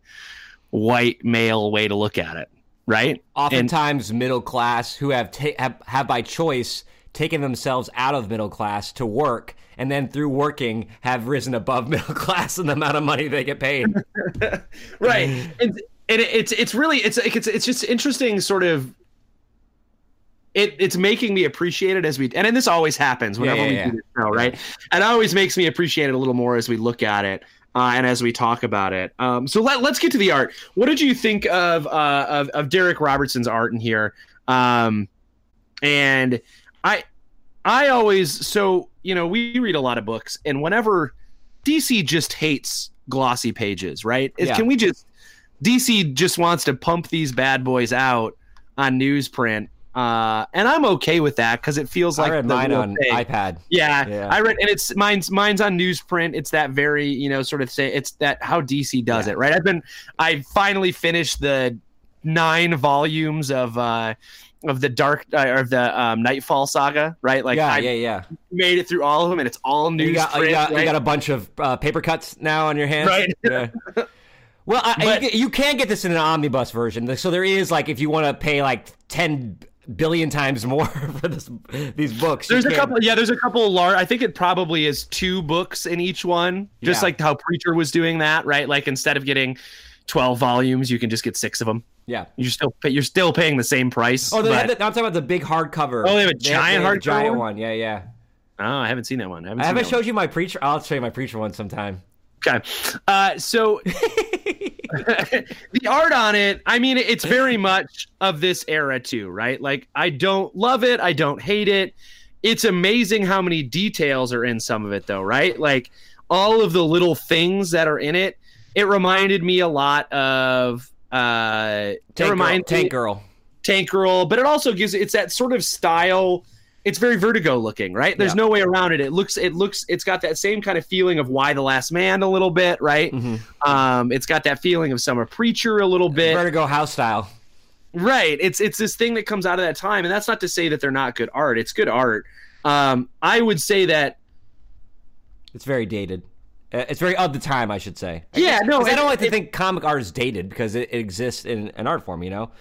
white male way to look at it right? Oftentimes, middle class who have, ta- have have by choice taken themselves out of middle class to work, and then through working have risen above middle class in the amount of money they get paid. right. And, and it- it's it's really it's it's it's just interesting sort of it it's making me appreciate it as we and, and this always happens whenever yeah, we yeah. do this show right? And it always makes me appreciate it a little more as we look at it uh, and as we talk about it. Um, so let, let's get to the art. What did you think of uh, of, of Darick Robertson's art in here? Um, and i i always so you know we read a lot of books and whenever dc just hates glossy pages right Yeah. can we just dc just wants to pump these bad boys out on newsprint uh and i'm okay with that because it feels like I read the mine on thing. iPad. Yeah, Yeah. I read, and it's mine's mine's on newsprint. It's that very you know sort of say it's that how DC does Yeah. it, right? I've been I finally finished the nine volumes of uh of the dark uh, of the um, Nightfall saga, right? Like yeah, I yeah, yeah. made it through all of them, and it's all new. You got, you, got, right? you got a bunch of uh, paper cuts now on your hands. Right. Yeah. Well, I, But- you, you can get this in an omnibus version. So there is like if you want to pay like ten billion times more for this these books. There's a couple, yeah. There's a couple large. I think it probably is two books in each one, just Yeah. like how Preacher was doing that, right? Like instead of getting twelve volumes, you can just get six of them. Yeah. You're still pay, you're still paying the same price. Oh, they but- have the, I'm talking about the big hardcover. Oh, they have a they giant hardcover giant one? one. Yeah, yeah. Oh, I haven't seen that one. I haven't, I haven't showed you my preacher. I'll show you my preacher one sometime. Okay. Uh, so the art on it, I mean, it's very much of this era too, right? Like, I don't love it. I don't hate it. It's amazing how many details are in some of it, though, right? Like all of the little things that are in it. It reminded me a lot of. Uh, Tank, girl, Tank Girl. Tank Girl, but it also gives it's that sort of style it's very vertigo looking right there's Yeah. no way around it it looks it looks it's got that same kind of feeling of Y the Last Man a little bit right Mm-hmm. um it's got that feeling of summer preacher a little bit Vertigo house style. right it's it's this thing that comes out of that time and that's not to say that they're not good art it's good art um i would say that It's very dated. Uh, It's very of the time, I should say. I Yeah, guess- no, 'cause I don't like to it- think comic art is dated because it, it exists in an art form. You know.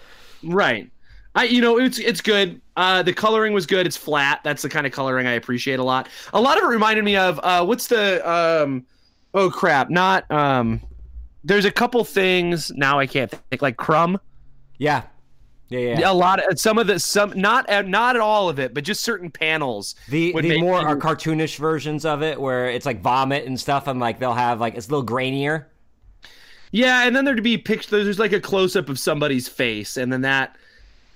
Right. I you know it's it's good. Uh, the coloring was good. It's flat. That's the kind of coloring I appreciate a lot. A lot of it reminded me of uh, what's the um, oh crap, not um, there's a couple things now I can't think like Crumb. Yeah. Yeah. Yeah. A lot of some of the some not uh, not at all of it, but just certain panels. The would the more you- are cartoonish versions of it, where it's like vomit and stuff, and like they'll have like it's a little grainier. Yeah, and then there'd be pictures. There's like a close up of somebody's face, and then that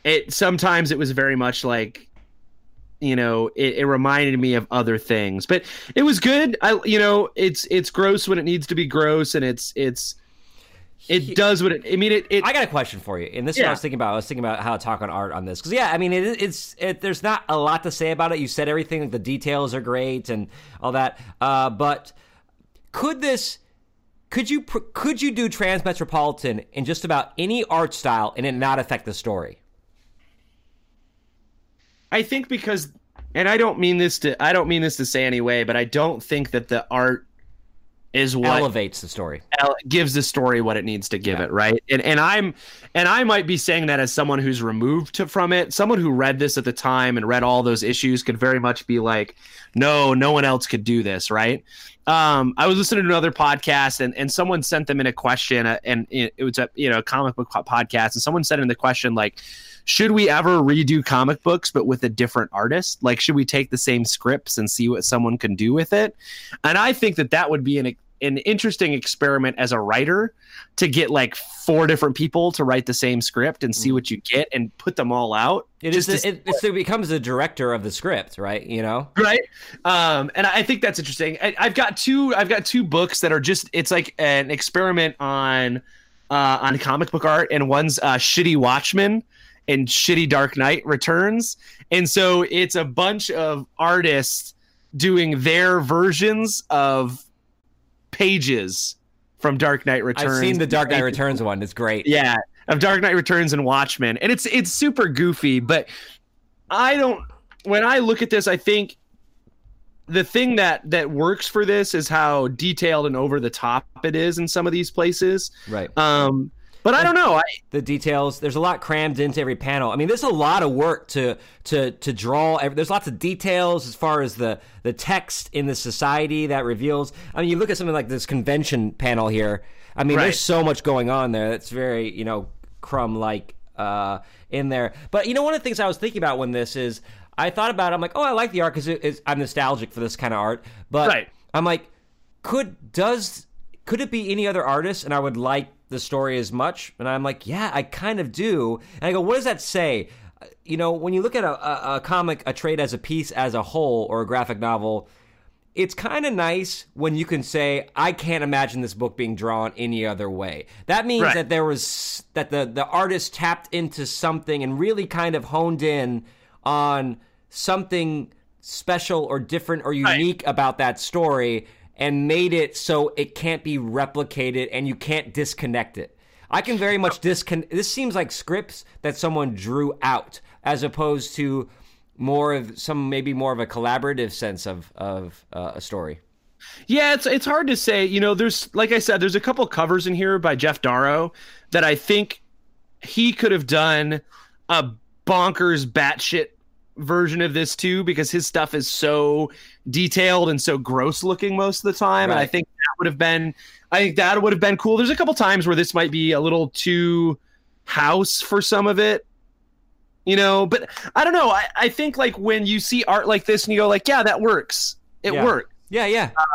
it sometimes it was very much like you know it, it reminded me of other things, but it was good. I you know it's it's gross when it needs to be gross, and it's it's it does what it. I mean it. it I got a question for you, and this is what I was thinking about. I was thinking about how to talk on art on this because yeah, I mean it, it's it, there's not a lot to say about it. You said everything, like the details are great and all that. Uh, but could this? Could you could you do Transmetropolitan in just about any art style and it not affect the story? I think because, and I don't mean this to I don't mean this to say any way, but I don't think that the art is what Elevates the story. ele- gives the story what it needs to give Yeah. it right? And and i'm and i might be saying that as someone who's removed to, from it. Someone who read this at the time and read all those issues could very much be like no no one else could do this right? Um i was listening to another podcast and and someone sent them in a question uh, and it, it was a you know comic book podcast and someone sent in the question like should we ever redo comic books but with a different artist? Like should we take the same scripts and see what someone can do with it? And i think that that would be an an interesting experiment as a writer to get like four different people to write the same script and see what you get and put them all out It is. just to it, it's, it becomes the director of the script, right? You know. right um and i think that's interesting I, i've got two i've got two books that are just it's like an experiment on uh on comic book art and one's uh shitty watchmen and shitty dark knight returns and so it's a bunch of artists doing their versions of pages from dark knight returns I've seen the Dark Knight Returns one. It's great. yeah, of Dark Knight Returns and Watchmen, and it's it's super goofy. But I don't. When I look at this, I think the thing that that works for this is how detailed and over the top it is in some of these places. Right. Um, but I don't know. I the details. There's a lot crammed into every panel. I mean, there's a lot of work to to to draw. There's lots of details as far as the the text in the society that reveals. I mean, you look at something like this convention panel here. I mean, Right. there's so much going on there. That's very you know crumb like uh, in there. But you know, one of the things I was thinking about when this is, I thought about. it, I'm like, oh, I like the art because it, I'm nostalgic for this kind of art. But Right. I'm like, could does could it be any other artist and I would like the story as much? And I'm like, yeah, I kind of do. And I go, what does that say? Uh, You know, when you look at a, a, a comic, a trade as a piece as a whole, or a graphic novel, it's kind of nice when you can say, I can't imagine this book being drawn any other way. That means Right. that there was that the the artist tapped into something and really kind of honed in on something special or different or unique about that story and made it so it can't be replicated and you can't disconnect it. I can very much disconnect. This seems like scripts that someone drew out as opposed to more of some maybe more of a collaborative sense of of uh, a story. Yeah, it's it's hard to say. You know, there's like I said, there's a couple covers in here by Geof Darrow that I think he could have done a bonkers batshit version of this too, because his stuff is so detailed and so gross looking most of the time. And I think that would have been I think that would have been cool. There's a couple times where this might be a little too house for some of it. You know, but I don't know. I, I think like when you see art like this and you go like, yeah, that works. It Yeah. works Yeah, yeah, um,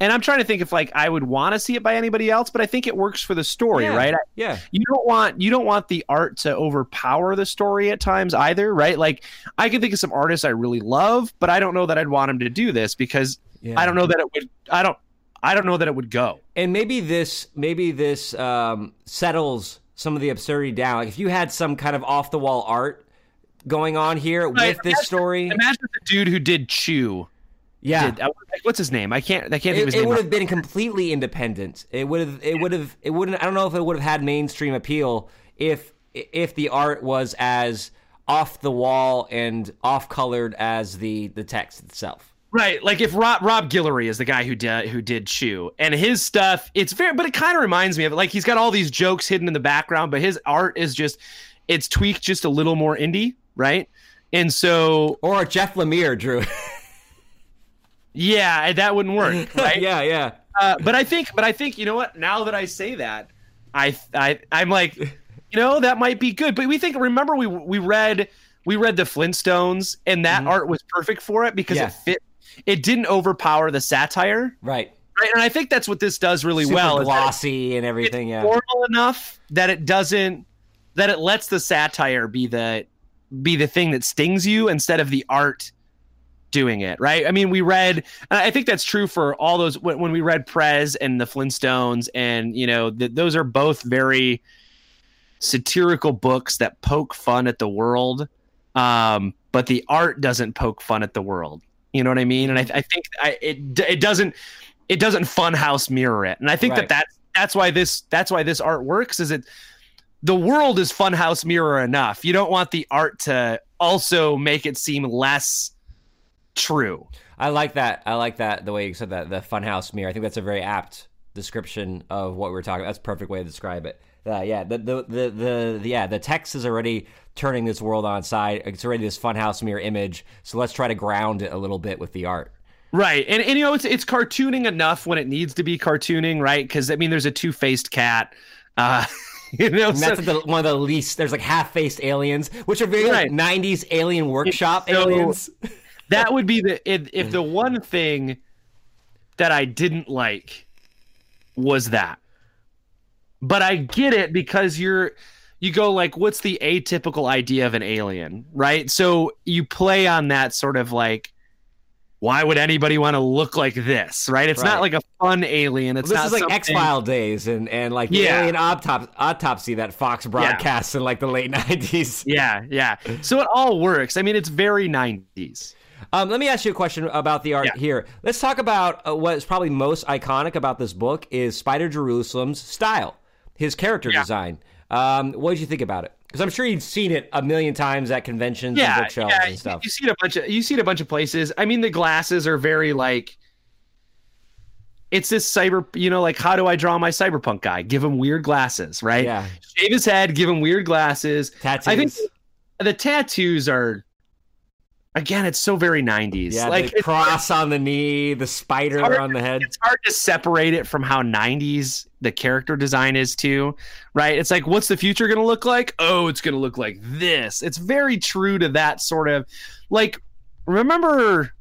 and I'm trying to think if like I would want to see it by anybody else, but I think it works for the story, Yeah. right? Yeah. You don't want you don't want the art to overpower the story at times either, right? Like I can think of some artists I really love, but I don't know that I'd want them to do this because yeah. I don't know that it would. I don't. I don't know that it would go. and maybe this maybe this um, settles some of the absurdity down. Like if you had some kind of off the wall art going on here Right, with this story. Imagine the dude who did Chew. Yeah. Did, what's his name? I can't. I can't think of It, it would have been completely independent. It would have. It would have. It wouldn't. I don't know if it would have had mainstream appeal if if the art was as off the wall and off colored as the the text itself. Right, like if Rob Rob Guillory is the guy who did who did Chew, and his stuff, it's very, but it kind of reminds me of it. Like he's got all these jokes hidden in the background, but his art is just, it's tweaked just a little more indie, right? And so, Or Jeff Lemire drew. yeah, that wouldn't work, right? yeah, yeah. uh, but I think, but I think, you know what? Now that I say that, I, I, I'm like, you know, that might be good. But we think, remember, we we read we read the Flintstones, and that art was perfect for it because Mm-hmm. Yeah. it fit. It didn't overpower the satire, Right. right? And I think that's what this does really Super well. glossy and everything. it's Yeah. formal enough that it doesn't that it lets the satire be the be the thing that stings you instead of the art doing it right? I mean we read i think that's true for all those when, when we read prez and the flintstones and you know th- those are both very satirical books that poke fun at the world um but the art doesn't poke fun at the world. You know what i mean? And i, I think I, it it doesn't it doesn't funhouse mirror it. And i think Right. that that's that's why this that's why this art works is it the world is funhouse mirror enough. You don't want the art to also make it seem less true I like that. I like that the way you said that the funhouse mirror. I think that's a very apt description of what we're talking. about. That's a perfect way to describe it. Uh, yeah, the, the the the the yeah the text is already turning this world on side. It's already this funhouse mirror image. So let's try to ground it a little bit with the art. right and, and you know it's it's cartooning enough when it needs to be cartooning right because i mean there's a two-faced cat uh you know And so- that's the, one of the least. There's like half-faced aliens, which are very Right. like '90s alien workshop So- aliens. that would be the if, if mm. the one thing that I didn't like was that. But I get it because you're you go like what's the atypical idea of an alien, right? So you play on that sort of like why would anybody want to look like this, right? It's Right. not like a fun alien. It's this not is like something- X File days and and like the Yeah. alien autopsy, autopsy that Fox broadcasts in like the late '90s. Yeah, yeah. So it all works. I mean, it's very 90s. Um, let me ask you a question about the art Yeah. here. Let's talk about uh, what is probably most iconic about this book is Spider Jerusalem's style, his character Yeah. design. Um, what did you think about it? Because I'm sure you've seen it a million times at conventions and yeah, bookshelves yeah, and stuff. You see it a bunch of you see it a bunch of places. I mean, the glasses are very like. It's this cyber, you know, like how do I draw my cyberpunk guy? Give him weird glasses, right? Yeah, Shave his head, give him weird glasses. tattoos. I think the tattoos are, again, it's so very '90s. yeah, like the cross on the knee, the spider hard- on the head. it's hard to separate it from how '90s the character design is too, right? It's like, what's the future going to look like? Oh, it's going to look like this. It's very true to that sort of, like, remember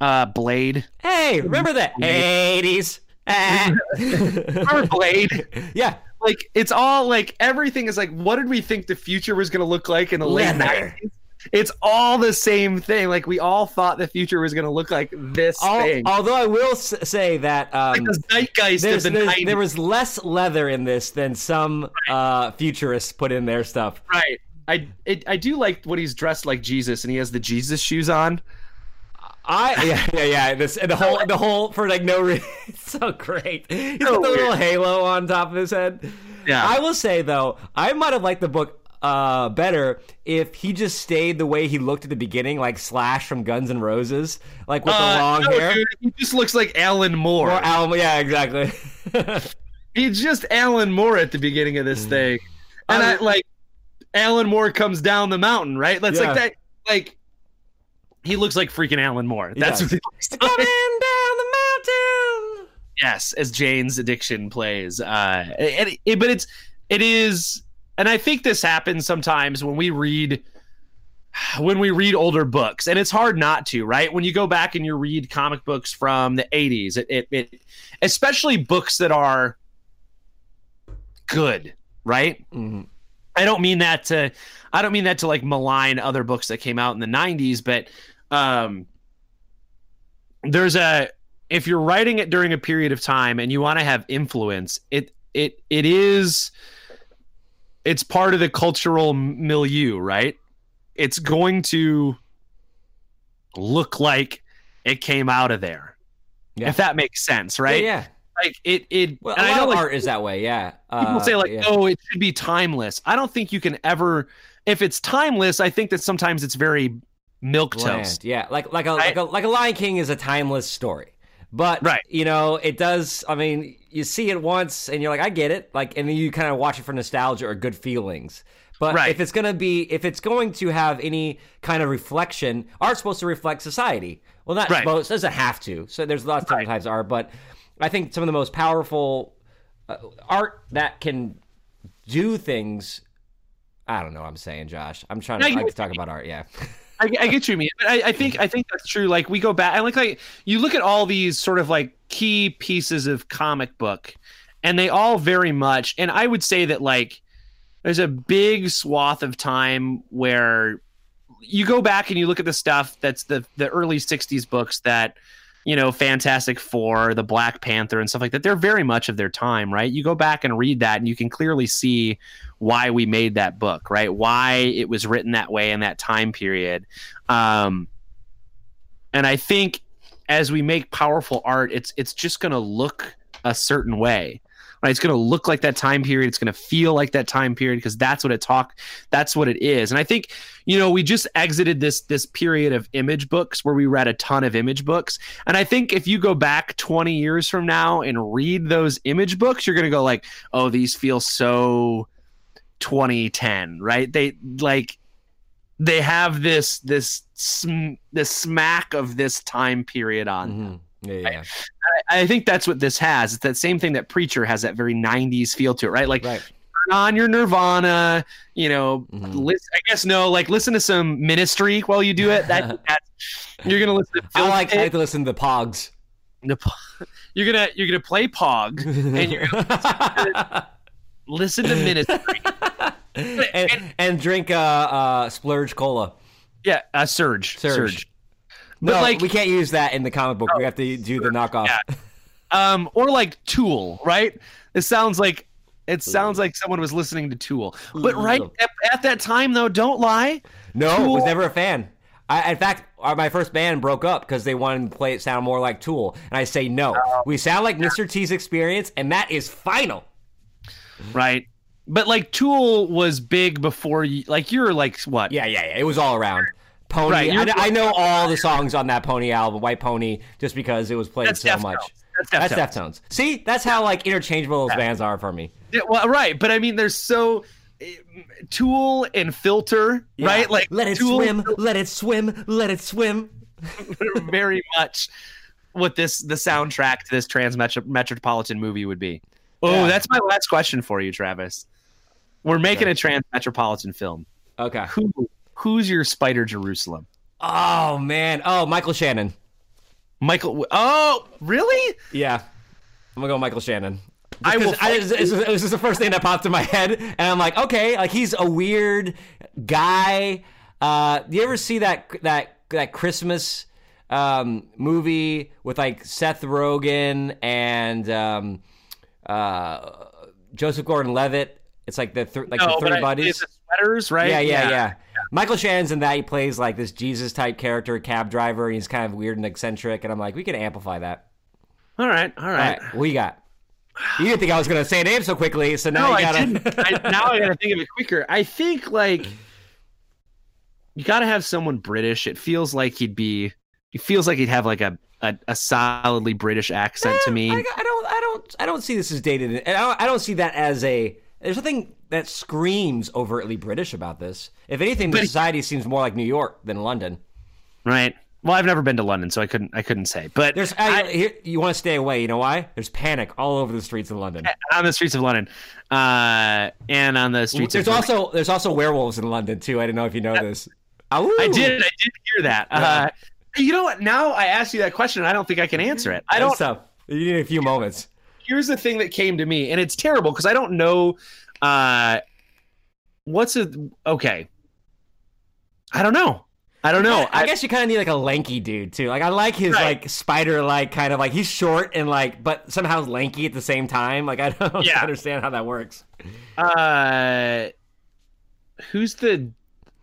uh Blade? Hey, remember the '80s? Ah. Remember Blade? yeah, like it's all like everything is like what did we think the future was going to look like in the late Leather. 90s? It's all the same thing. Like we all thought the future was going to look like this Al- thing. although I will say that um, like the zeitgeist of the there's- 90s. there was less leather in this than some uh, futurists put in their stuff. right. I it, I do like when he's dressed like Jesus and he has the Jesus shoes on. I yeah yeah yeah this the whole the whole for like no reason it's so great. He's So got the little halo on top of his head. Yeah. I will say though, I might have liked the book uh, better if he just stayed the way he looked at the beginning, like Slash from Guns N' Roses, like with the Uh, long no, hair. dude, he just looks like Alan Moore. Or Al, yeah, exactly. He's just Alan Moore at the beginning of Mm. this thing, and I, I- like Alan Moore comes down the mountain, right? That's Yeah. like that. Like he looks like freaking Alan Moore. That's does. what he looks like. Coming down the mountain. yes as jane's addiction plays uh and it, but it's it is and i think this happens sometimes when we read when we read older books and it's hard not to right when you go back and you read comic books from the 80s it, it, it especially books that are good right Mhm. I don't mean that to I don't mean that to like malign other books that came out in the 90s, but um there's a if you're writing it during a period of time and you want to have influence, it it it is it's part of the cultural milieu, right? it's going to look like it came out of there. Yeah. If that makes sense, right? Yeah, yeah. Like it it Well, a and I lot know of like, art is that way. Yeah. people Uh, say like, yeah. oh, it should be timeless. I don't think you can ever if it's timeless, I think that sometimes it's very milk toast. Yeah, like like a, like a like a Lion King is a timeless story, but Right. you know it does. I mean, you see it once and you're like, I get it. Like, and then you kind of watch it for nostalgia or good feelings. But Right. if it's gonna be, if it's going to have any kind of reflection, art's supposed to reflect society. Well, not Right. supposed. Doesn't have to. So there's lots of different types of art, but I think some of the most powerful uh, art that can do things. I don't know. what I'm saying, Josh. I'm trying to I talk about art. Yeah. I, I get you, mean. But I, I think I think that's true. Like we go back, and like like you look at all these sort of like key pieces of comic book, and they all very much. And I would say that like there's a big swath of time where you go back and you look at the stuff that's the the early '60s books that you know Fantastic Four, the Black Panther, and stuff like that. They're very much of their time, right? You go back and read that, and you can clearly see why we made that book, right? Why it was written that way in that time period. Um, and I think as we make powerful art, it's it's just going to look a certain way. Right? It's going to look like that time period. It's going to feel like that time period because that's what it talk. That's what it is. And I think you know we just exited this this period of image books where we read a ton of image books. And I think if you go back 20 years from now and read those image books, you're going to go like, oh, these feel so 2010, right? They like they have this this sm- this smack of this time period on. Mm-hmm. them. Yeah, yeah. I, I think that's what this has. It's that same thing that Preacher has that very 90s feel to it, right? Like Right. turn on your Nirvana, you know, Mhm. listen, I guess no, like listen to some Ministry while you do it. That, you're gonna listen to I like, I like to listen to the Pogs. the you're gonna you're gonna play Pog and you're gonna listen to Ministry. and, and drink uh, uh, splurge cola. Yeah, uh, Surge, Surge. Surge. But no, like, we can't use that in the comic book. we have to do the knockoff. Yeah. um, or like Tool, right? It sounds like it sounds like someone was listening to Tool. But right at, at that time, though, don't lie. No, Tool- was never a fan. I, in fact, our, my first band broke up because they wanted to play it sound more like Tool, and I say no. Oh. We sound like Mr. T's experience, and that is final. right? But like Tool was big before you. Like you're like what? Yeah, yeah, yeah. It was all around. Pony. Right, I, I know all the songs on that Pony album, White Pony, just because it was played That's so Deftones. much. That's Deftones. That's Deftones. See, that's how like interchangeable those bands are for me. Yeah, well, right. But I mean, there's so eh, Tool and Filter, right? Like let it Tool swim, let it swim, let it swim. very much what this the soundtrack to this Transmetropolitan movie would be. Oh, Yeah. that's my last question for you, Travis. We're making a Transmetropolitan film. Okay. Who who's your Spider Jerusalem? Oh man. Oh, Michael Shannon. Michael. Oh, really? Yeah, I'm gonna go Michael Shannon. Just I will I, it, was, it was- just the first thing that popped in my head, and I'm like, okay, like he's a weird guy. Uh, do you ever see that that that Christmas um, movie with like Seth Rogen and um, uh, Joseph Gordon-Levitt? It's like the th- like No, the three buddies. Sweaters, right? Yeah, yeah, yeah, Michael Shannon's in that. He plays like this Jesus type character, cab driver, and he's kind of weird and eccentric. And I'm like, we can amplify that. All right, all All right. right, what you got? You didn't think I was going to say a name so quickly, so now No, you I gotta. didn't. I, now I gotta think of it quicker. I think like you gotta have someone British. It feels like he'd be. It feels like he'd have like a a, a solidly British accent to eh, me. I, I don't, I don't, I don't see this as dated. And I don't, I don't see that as a. There's nothing that screams overtly British about this. If anything, the society seems more like New York than London. right. Well, I've never been to London, so I couldn't. I couldn't say. But There's, I, here, you want to stay away. You know why? There's panic all over the streets of London. on the streets of London, uh, and on the streets. There's also, there's also werewolves in London too. I don't know if you know this. I did. I did hear that. Yeah. Uh, you know what? Now I asked you that question, and I don't think I can answer it. I don't. Tough. You need a few moments. Here's the thing that came to me, and it's terrible because I don't know. Uh, what's a okay? I don't know. I don't know. I, guess you kind of need like a lanky dude too. Like I like his Right. like spider like kind of like he's short and like but somehow lanky at the same time. Like I don't Yeah. understand how that works. uh, who's the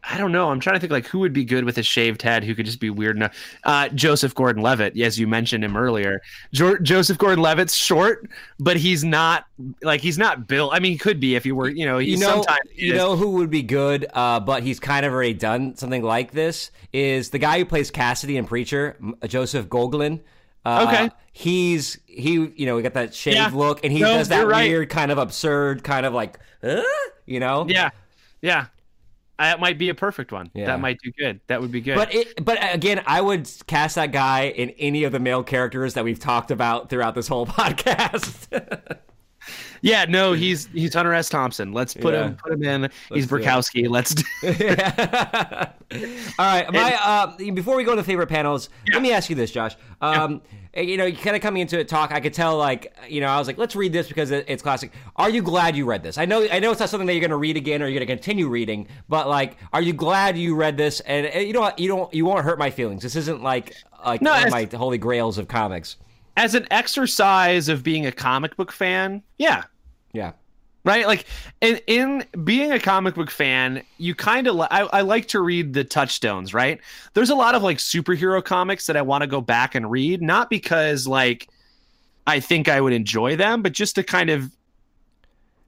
I don't know. I'm trying to think like who would be good with a shaved head, who could just be weird enough. Uh, Joseph Gordon-Levitt, as you mentioned him earlier. Jo- Joseph Gordon-Levitt's short, but he's not like he's not built. I mean, he could be if he were. You know, you know, sometimes you know who would be good, uh, but he's kind of already done something like this. Is the guy who plays Cassidy in Preacher, Joseph Gilgun? Uh, Okay. he's he, you know, we got that shaved Yeah. look, and he No, does that right. weird, kind of absurd, kind of like, uh, you know, Yeah, yeah. That might be a perfect one. Yeah. That might do good. That would be good. But it, but again, I would cast that guy in any of the male characters that we've talked about throughout this whole podcast. yeah, no, he's he's Hunter S. Thompson. Let's put Yeah. him put him in. he's do it. Bukowski. Let's do All right, my uh, before we go to favorite panels, let me ask you this, Josh. Um, You know, kind of coming into a talk, I could tell like you know, I was like, let's read this because it, it's classic. Are you glad you read this? I know, I know, it's not something that you're going to read again or you're going to continue reading, but like, are you glad you read this? And, and you know, what? you don't, you won't hurt my feelings. This isn't like like No, one of my holy grails of comics. as an exercise of being a comic book fan. Yeah, Yeah. Right? Like in, in being a comic book fan you kind of li- I, I like to read the touchstones right? There's a lot of like superhero comics that i want to go back and read not because like i think i would enjoy them but just to kind of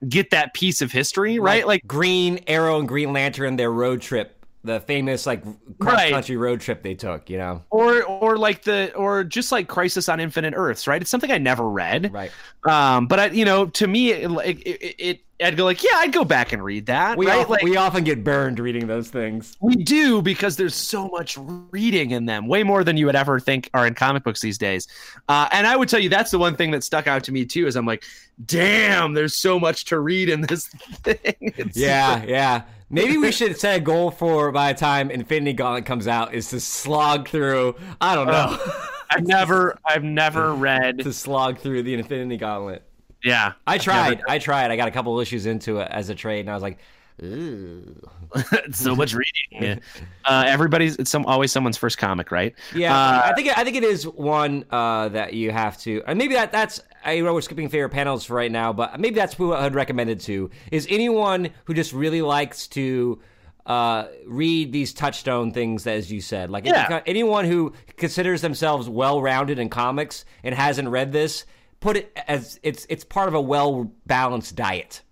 get that piece of history right? Like Green Arrow and Green Lantern, their road trip, the famous like cross Right. country road trip they took. You know, or or like the or just like crisis on infinite earths right it's something i never read right? um but i you know to me it, it, it, it i'd go like yeah i'd go back and read that We right often, like, we often get burned reading those things. We do because there's so much reading in them, way more than you would ever think are in comic books these days. Uh, and I would tell you that's the one thing that stuck out to me too. Is I'm like, damn, there's so much to read in this thing. It's Yeah, yeah. Maybe we should set a goal for by the time Infinity Gauntlet comes out is to slog through. I don't know, uh, I've never, I've never read. to slog through the Infinity Gauntlet. Yeah, I tried. I tried. I got a couple issues into it as a trade, and I was like. so much reading. Uh, everybody's it's some always someone's first comic, right? Yeah, Uh, I think I think it is one uh, that you have to, and maybe that that's. I know we're skipping favorite panels for right now, but maybe that's who I'd recommend it to. Is anyone who just really likes to uh, read these touchstone things, as you said, like Yeah. anyone who considers themselves well-rounded in comics and hasn't read this, put it as it's it's part of a well-balanced diet.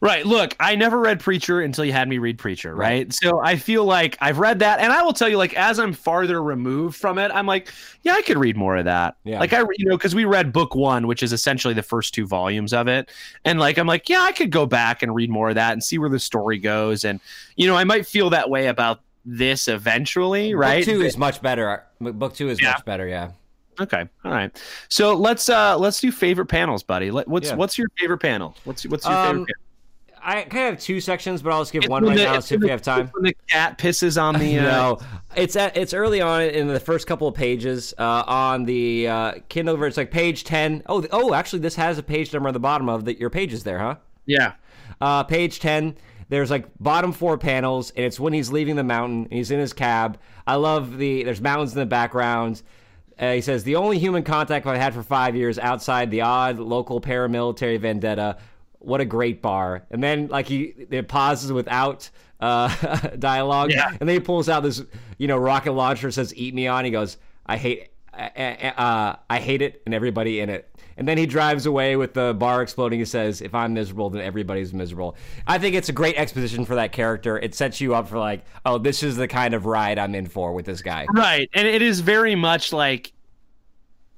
Right. Look, I never read Preacher until you had me read Preacher, right? So I feel like I've read that, and I will tell you, like, as I'm farther removed from it, I'm like, yeah, I could read more of that. Yeah. Like I, you know, because we read book one, which is essentially the first two volumes of it, and like I'm like, yeah, I could go back and read more of that and see where the story goes, and you know, I might feel that way about this eventually, right? Book two is much better. Book two is Yeah. much better. Yeah. Okay. All right. So let's uh let's do favorite panels, buddy. Let, what's Yeah. what's your favorite panel? What's what's your Um, favorite panel? I kind of have two sections, but I'll just give It's one right the- now. See if we have time. When the cat pisses on the uh, No, it's at, it's early on in the first couple of pages uh, on the uh, Kindle. version. It's like page ten. Oh, th- oh, actually, this has a page number on the bottom of the, your page is there, huh? yeah. Uh, page ten. There's like bottom four panels, and it's when he's leaving the mountain and he's in his cab. I love the there's mountains in the background. Uh, he says the only human contact I've had for five years outside the odd local paramilitary vendetta. What a great bar! And then like he it pauses without uh, dialogue, Yeah. and then he pulls out this you know rocket launcher says "Eat me on." He goes, "I hate." Uh, uh, I hate it and everybody in it. And then he drives away with the bar exploding. He says, "If I'm miserable, then everybody's miserable." I think it's a great exposition for that character. It sets you up for like, oh, this is the kind of ride I'm in for with this guy. Right. And it is very much like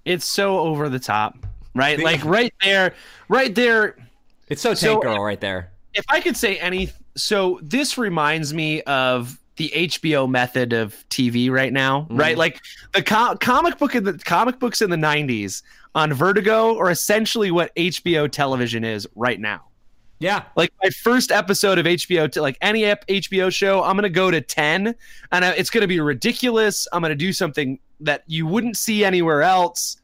it's so over the top. Right? Like right there, right there. It's so So- tank girl right there. If I could say any so this reminds me of the HBO method of TV right now, right? Mm-hmm. Like the co- comic book in the comic books in the 90s on Vertigo or essentially what HBO television is right now. Yeah, like my first episode of HBO to like any HBO show, I'm gonna go to ten, and I, it's gonna be ridiculous. I'm gonna do something that you wouldn't see anywhere else,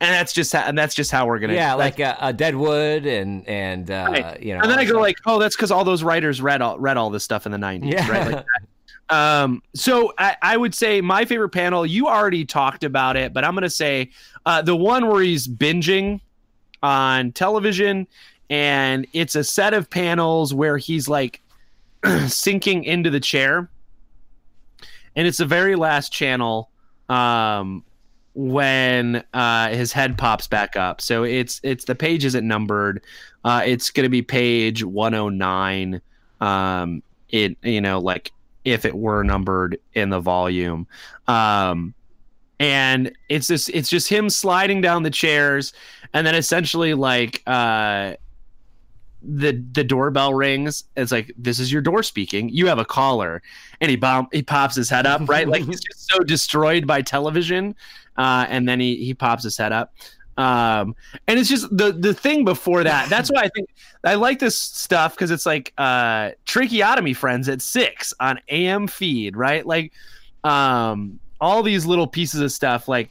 and that's just how, and that's just how we're gonna yeah, like uh, uh, Deadwood and and uh, Right. you know. and then I go like, oh, that's because all those writers read all read all this stuff in the '90s, Yeah. right? Like that. Um, so I, I would say my favorite panel. You already talked about it, but I'm gonna say uh, the one where he's binging on television, and it's a set of panels where he's like sinking into the chair, and it's the very last channel um, when uh, his head pops back up. So it's it's the page isn't numbered. Uh, it's going to be page 109. Um, it you know like if it were numbered in the volume. Um, and it's just it's just him sliding down the chairs and then essentially like uh the the doorbell rings. It's like this is your door speaking. You have a caller. And he bomb he pops his head up right? Like he's just so destroyed by television. Uh and then he he pops his head up um and it's just the the thing before that that's why i think i like this stuff because it's like uh tracheotomy friends at six on am feed right? Like um all these little pieces of stuff like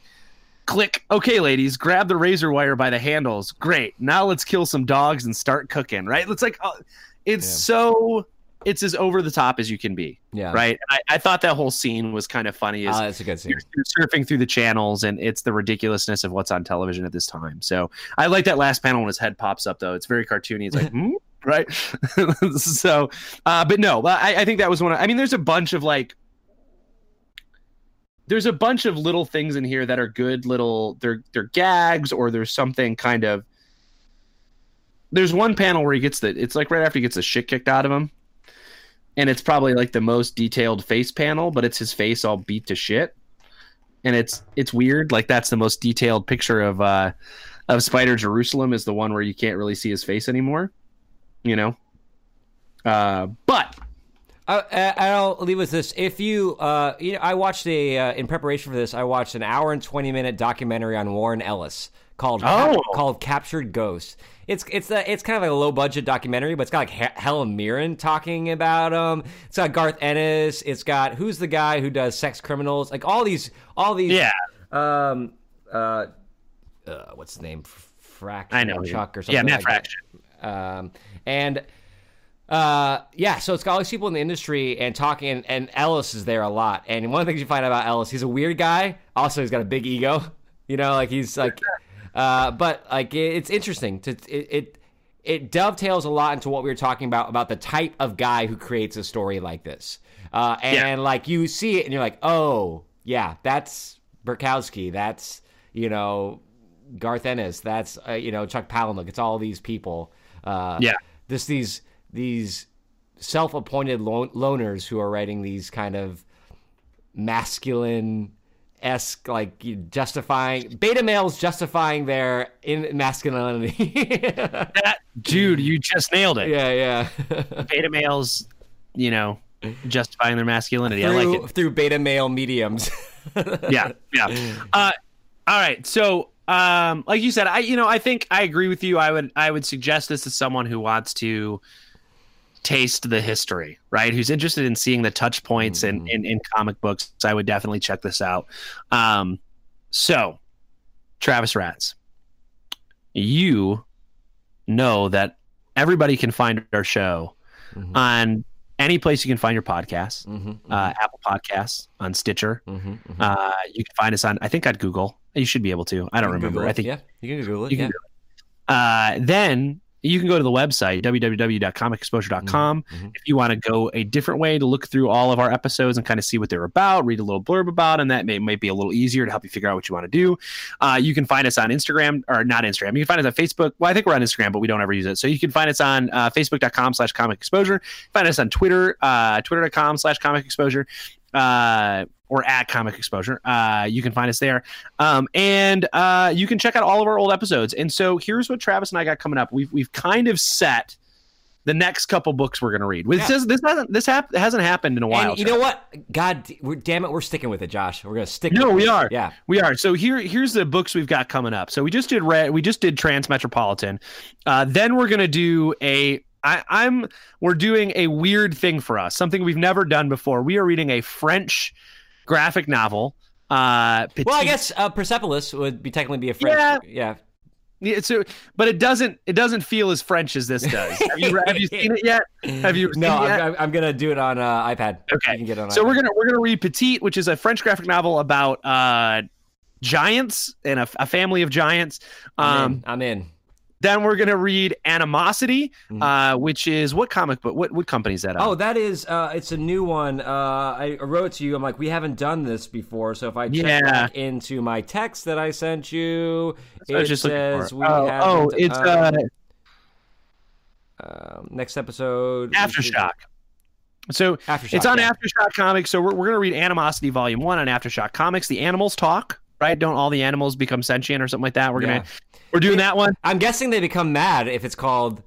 click okay ladies grab the razor wire by the handles. Great. Now let's kill some dogs and start cooking right? It's like uh, it's Yeah. so it's as over the top as you can be Yeah. right I, I thought that whole scene was kind of funny as Uh, that's a good scene. you're, you're surfing through the channels and it's the ridiculousness of what's on television at this time so i like that last panel when his head pops up though it's very cartoony it's like hmm? right so uh but no I, I think that was one of, i mean there's a bunch of like there's a bunch of little things in here that are good little they're they're gags or there's something kind of there's one panel where he gets the it's like right after he gets the shit kicked out of him and it's probably like the most detailed face panel but it's his face all beat to shit and it's it's weird like that's the most detailed picture of uh of spider jerusalem is the one where you can't really see his face anymore you know uh but I, I- I'll leave with this. If you, uh, you know, I watched a uh, in preparation for this. I watched an hour and twenty minute documentary on Warren Ellis called Oh. called Captured Ghosts. It's it's a, it's kind of like a low budget documentary, but it's got like He- Helen Mirren talking about um. It's got Garth Ennis. It's got who's the guy who does Sex Criminals? Like all these all these yeah um uh, uh what's his name Fraction i know Chuck or something yeah matt like that. fraction Um, and uh, yeah, so it's got all these people in the industry and talking, and, and Ellis is there a lot. And one of the things you find out about Ellis, he's a weird guy. Also, he's got a big ego. You know, like he's like, uh, but like it, it's interesting to it, it. It dovetails a lot into what we were talking about about the type of guy who creates a story like this. Uh, and Yeah. like you see it, and you're like, oh yeah, that's Bukowski. That's you know Garth Ennis. That's uh, you know Chuck Palahniuk. It's all these people. Uh, Yeah. This these these self-appointed lon- loners who are writing these kind of masculine esque like justifying beta males justifying their in masculinity. that dude you just nailed it yeah, yeah. beta males, you know, justifying their masculinity. I through, like it. through beta male mediums. Yeah, yeah. Uh, all right. So, um, like you said, I, you know, I think I agree with you. I would, I would suggest this to someone who wants to taste the history, right? Who's interested in seeing the touch points in, in, in comic books. I would definitely check this out. Um, so, Travis Rats, you know that everybody can find our show Mhm. on any place you can find your podcasts, Mhm, uh, Apple Podcasts, on Stitcher. mhm, mhm. Uh, you can find us on, I think, on Google. You should be able to. I don't remember. Google I it. think yeah, you can Google it. you can yeah. do it. Uh, then you can go to the website www.comicexposure.com Mhm, if you want to go a different way to look through all of our episodes and kind of see what they're about, read a little blurb about, and that may, may be a little easier to help you figure out what you want to do. Uh, you can find us on Instagram or not Instagram. You can find us on Facebook. Well, I think we're on Instagram, but we don't ever use it. So you can find us on uh, facebook.com slash comic exposure. Find us on Twitter, uh, twitter.com slash comic exposure. Uh, or at comic exposure uh you can find us there um and uh you can check out all of our old episodes and so here's what travis and i got coming up we've we've kind of set the next couple books we're going to read. This Yeah. says this hasn't this hap- hasn't happened in a while. And you know what? God, we're, damn it, we're sticking with it, Josh. We're gonna stick. No, we it. are. Yeah. We are. So here here's the books we've got coming up. So we just did Red, we just did Transmetropolitan. Uh, then we're gonna do a I, I'm we're doing a weird thing for us, something we've never done before. We are reading a French graphic novel. Uh, Well, I guess uh, Persepolis would be technically be a French. Yeah. Yeah. Yeah, so, but it doesn't it doesn't feel as French as this does. Have you have you seen it yet? Have you No? I'm, I'm, I'm gonna do it on uh, iPad. Okay. You can get on. So iPad. we're gonna we're gonna read Petite, which is a French graphic novel about uh, giants and a, a family of giants. I'm Um, in. I'm in. Then we're gonna read Animosity, Mhm. uh, which is what comic book? What what company is that? Oh, on? that is uh it's a new one. Uh I wrote to you. I'm like, we haven't done this before. So if I check Yeah. back into my text that I sent you, That's it says we oh, oh, it's uh, um, next episode Aftershock. So Aftershock. it's on yeah. Aftershock Comics. So we're, we're going to read Animosity Volume 1 on Aftershock Comics. The animals talk, right? Don't all the animals become sentient or something like that? We're going Yeah. we're doing that one. I'm guessing they become mad if it's called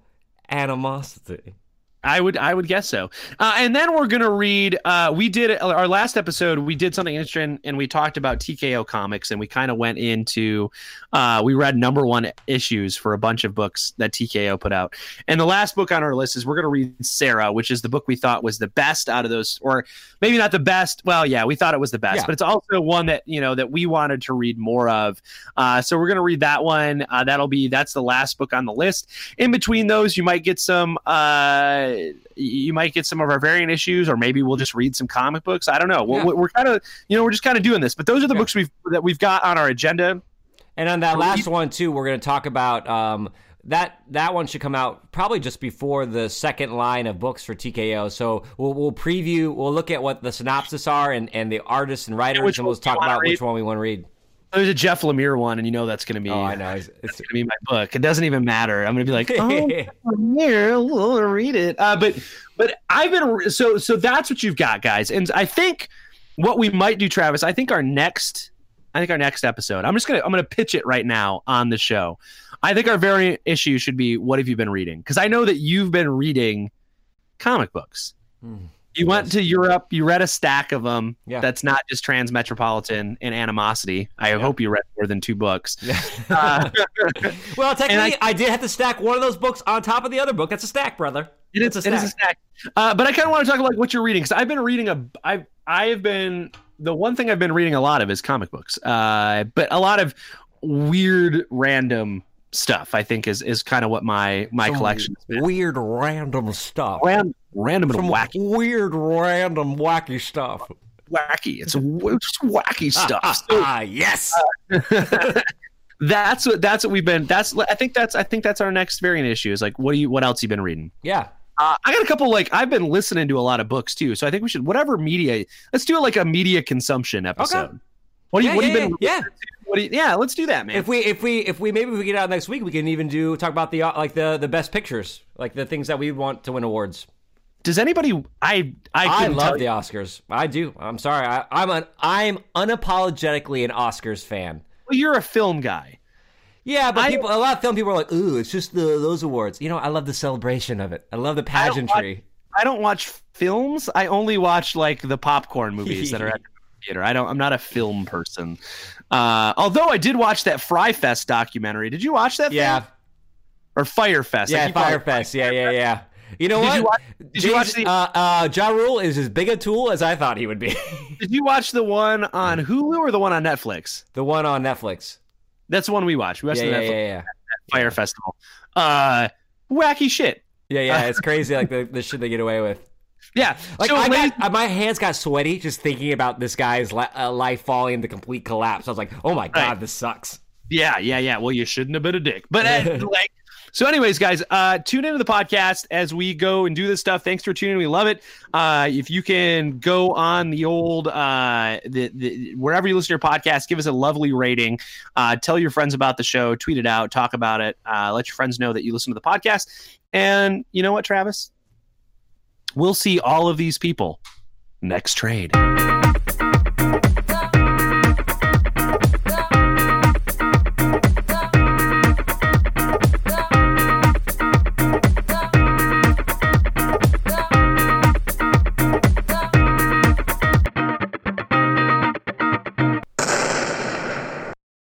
animosity. I would I would guess so. Uh, and then we're going to read uh, we did our last episode we did something interesting and we talked about TKO comics and we kind of went into uh, we read number 1 issues for a bunch of books that TKO put out. And the last book on our list is we're going to read Sara, which is the book we thought was the best out of those or maybe not the best. Well, yeah, we thought it was the best, Yeah. but it's also one that, you know, that we wanted to read more of. Uh, so we're going to read that one. Uh, that'll be that's the last book on the list. In between those, you might get some uh you might get some of our variant issues or maybe we'll just read some comic books. I don't know. Yeah. We're, we're kind of, you know, we're just kind of doing this. But those are the Yeah. books we've that we've got on our agenda. And on that last one too, we're going to talk about um, that. That one should come out probably just before the second line of books for TKO. So we'll, we'll preview. We'll look at what the synopsis are and, and the artists and writers, which and we'll talk about read? which one we want to read. There's a Jeff Lemire one, and you know that's going to be Oh, I know. It's, it's, going to be my book. It doesn't even matter. I'm going to be like, oh, here, we'll read it. Uh, but but I've been so so that's what you've got, guys. And I think what we might do, Travis. I think our next, I think our next episode. I'm just gonna I'm gonna pitch it right now on the show. I think our very issue should be what have you been reading? Because I know that you've been reading comic books. Hmm. You went to Europe. You read a stack of them. Yeah. That's not just Transmetropolitan and Animosity. I hope you read more than two books. Uh, well, technically, I- I, did have to stack one of those books on top of the other book. That's a stack, brother. It is, a it is a snack. Uh, but I kind of want to talk about like, what you're reading because I've been reading a. I've I've been the one thing I've been reading a lot of is comic books. Uh, but a lot of weird random stuff I think is is kind of what my my Some collection been. Weird, random stuff. Ran, random and Some wacky, weird, random, wacky stuff. wacky. It's, w- just wacky stuff. So, Ah, yes. that's what that's what we've been. That's I think that's I think that's our next variant issue is like what do you what else you been reading? yeah. Uh, I got a couple like I've been listening to a lot of books too, so I think we should whatever media. Let's do like a media consumption episode. What do you Yeah, what yeah, have you been? yeah, yeah. What do you, yeah, let's do that, man. If we if we if we maybe if we get out next week, we can even do talk about the uh, like the the best pictures, like the things that we want to win awards. Does anybody? I I, I love the. Oscars. I do. I'm sorry. I, I'm an I'm unapologetically an Oscars fan. Well, you're a film guy. Yeah, but I- people, a lot of film people are like, "Ooh, it's just the those awards." You know, I love the celebration of it. I love the I don't pageantry. I don't watch films. I only watch like the popcorn movies that are at the theater. I don't. I'm not a film person. Uh, although I did watch that Fry Fest documentary. Did you watch that? yeah, thing? Or Fyre Fest? I yeah, keep calling it Firefest. Yeah, yeah, yeah. You know Did what? you watch- did you watch the- uh, uh, Ja Rule is as big a tool as I thought he would be. Did you watch the one on Hulu or the one on Netflix? the one on Netflix. That's the one we watched. We watched Yeah, the yeah, Netflix yeah, yeah. Fyre Festival. Uh, wacky shit. Yeah, yeah, it's crazy like the, the shit they get away with. Yeah. Like so, I ladies- got, uh, my hands got sweaty just thinking about this guy's li- uh, life falling into complete collapse. I was like, oh my god, Right. this sucks. yeah, yeah, yeah. Well, you shouldn't have been a dick. But uh, like, so, anyways, guys, uh, tune into the podcast as we go and do this stuff. Thanks for tuning in. We love it. Uh, if you can go on the old, uh, the, the wherever you listen to your podcast, give us a lovely rating. Uh, tell your friends about the show. Tweet it out. Talk about it. Uh, let your friends know that you listen to the podcast. And you know what, Travis? We'll see all of these people next trade.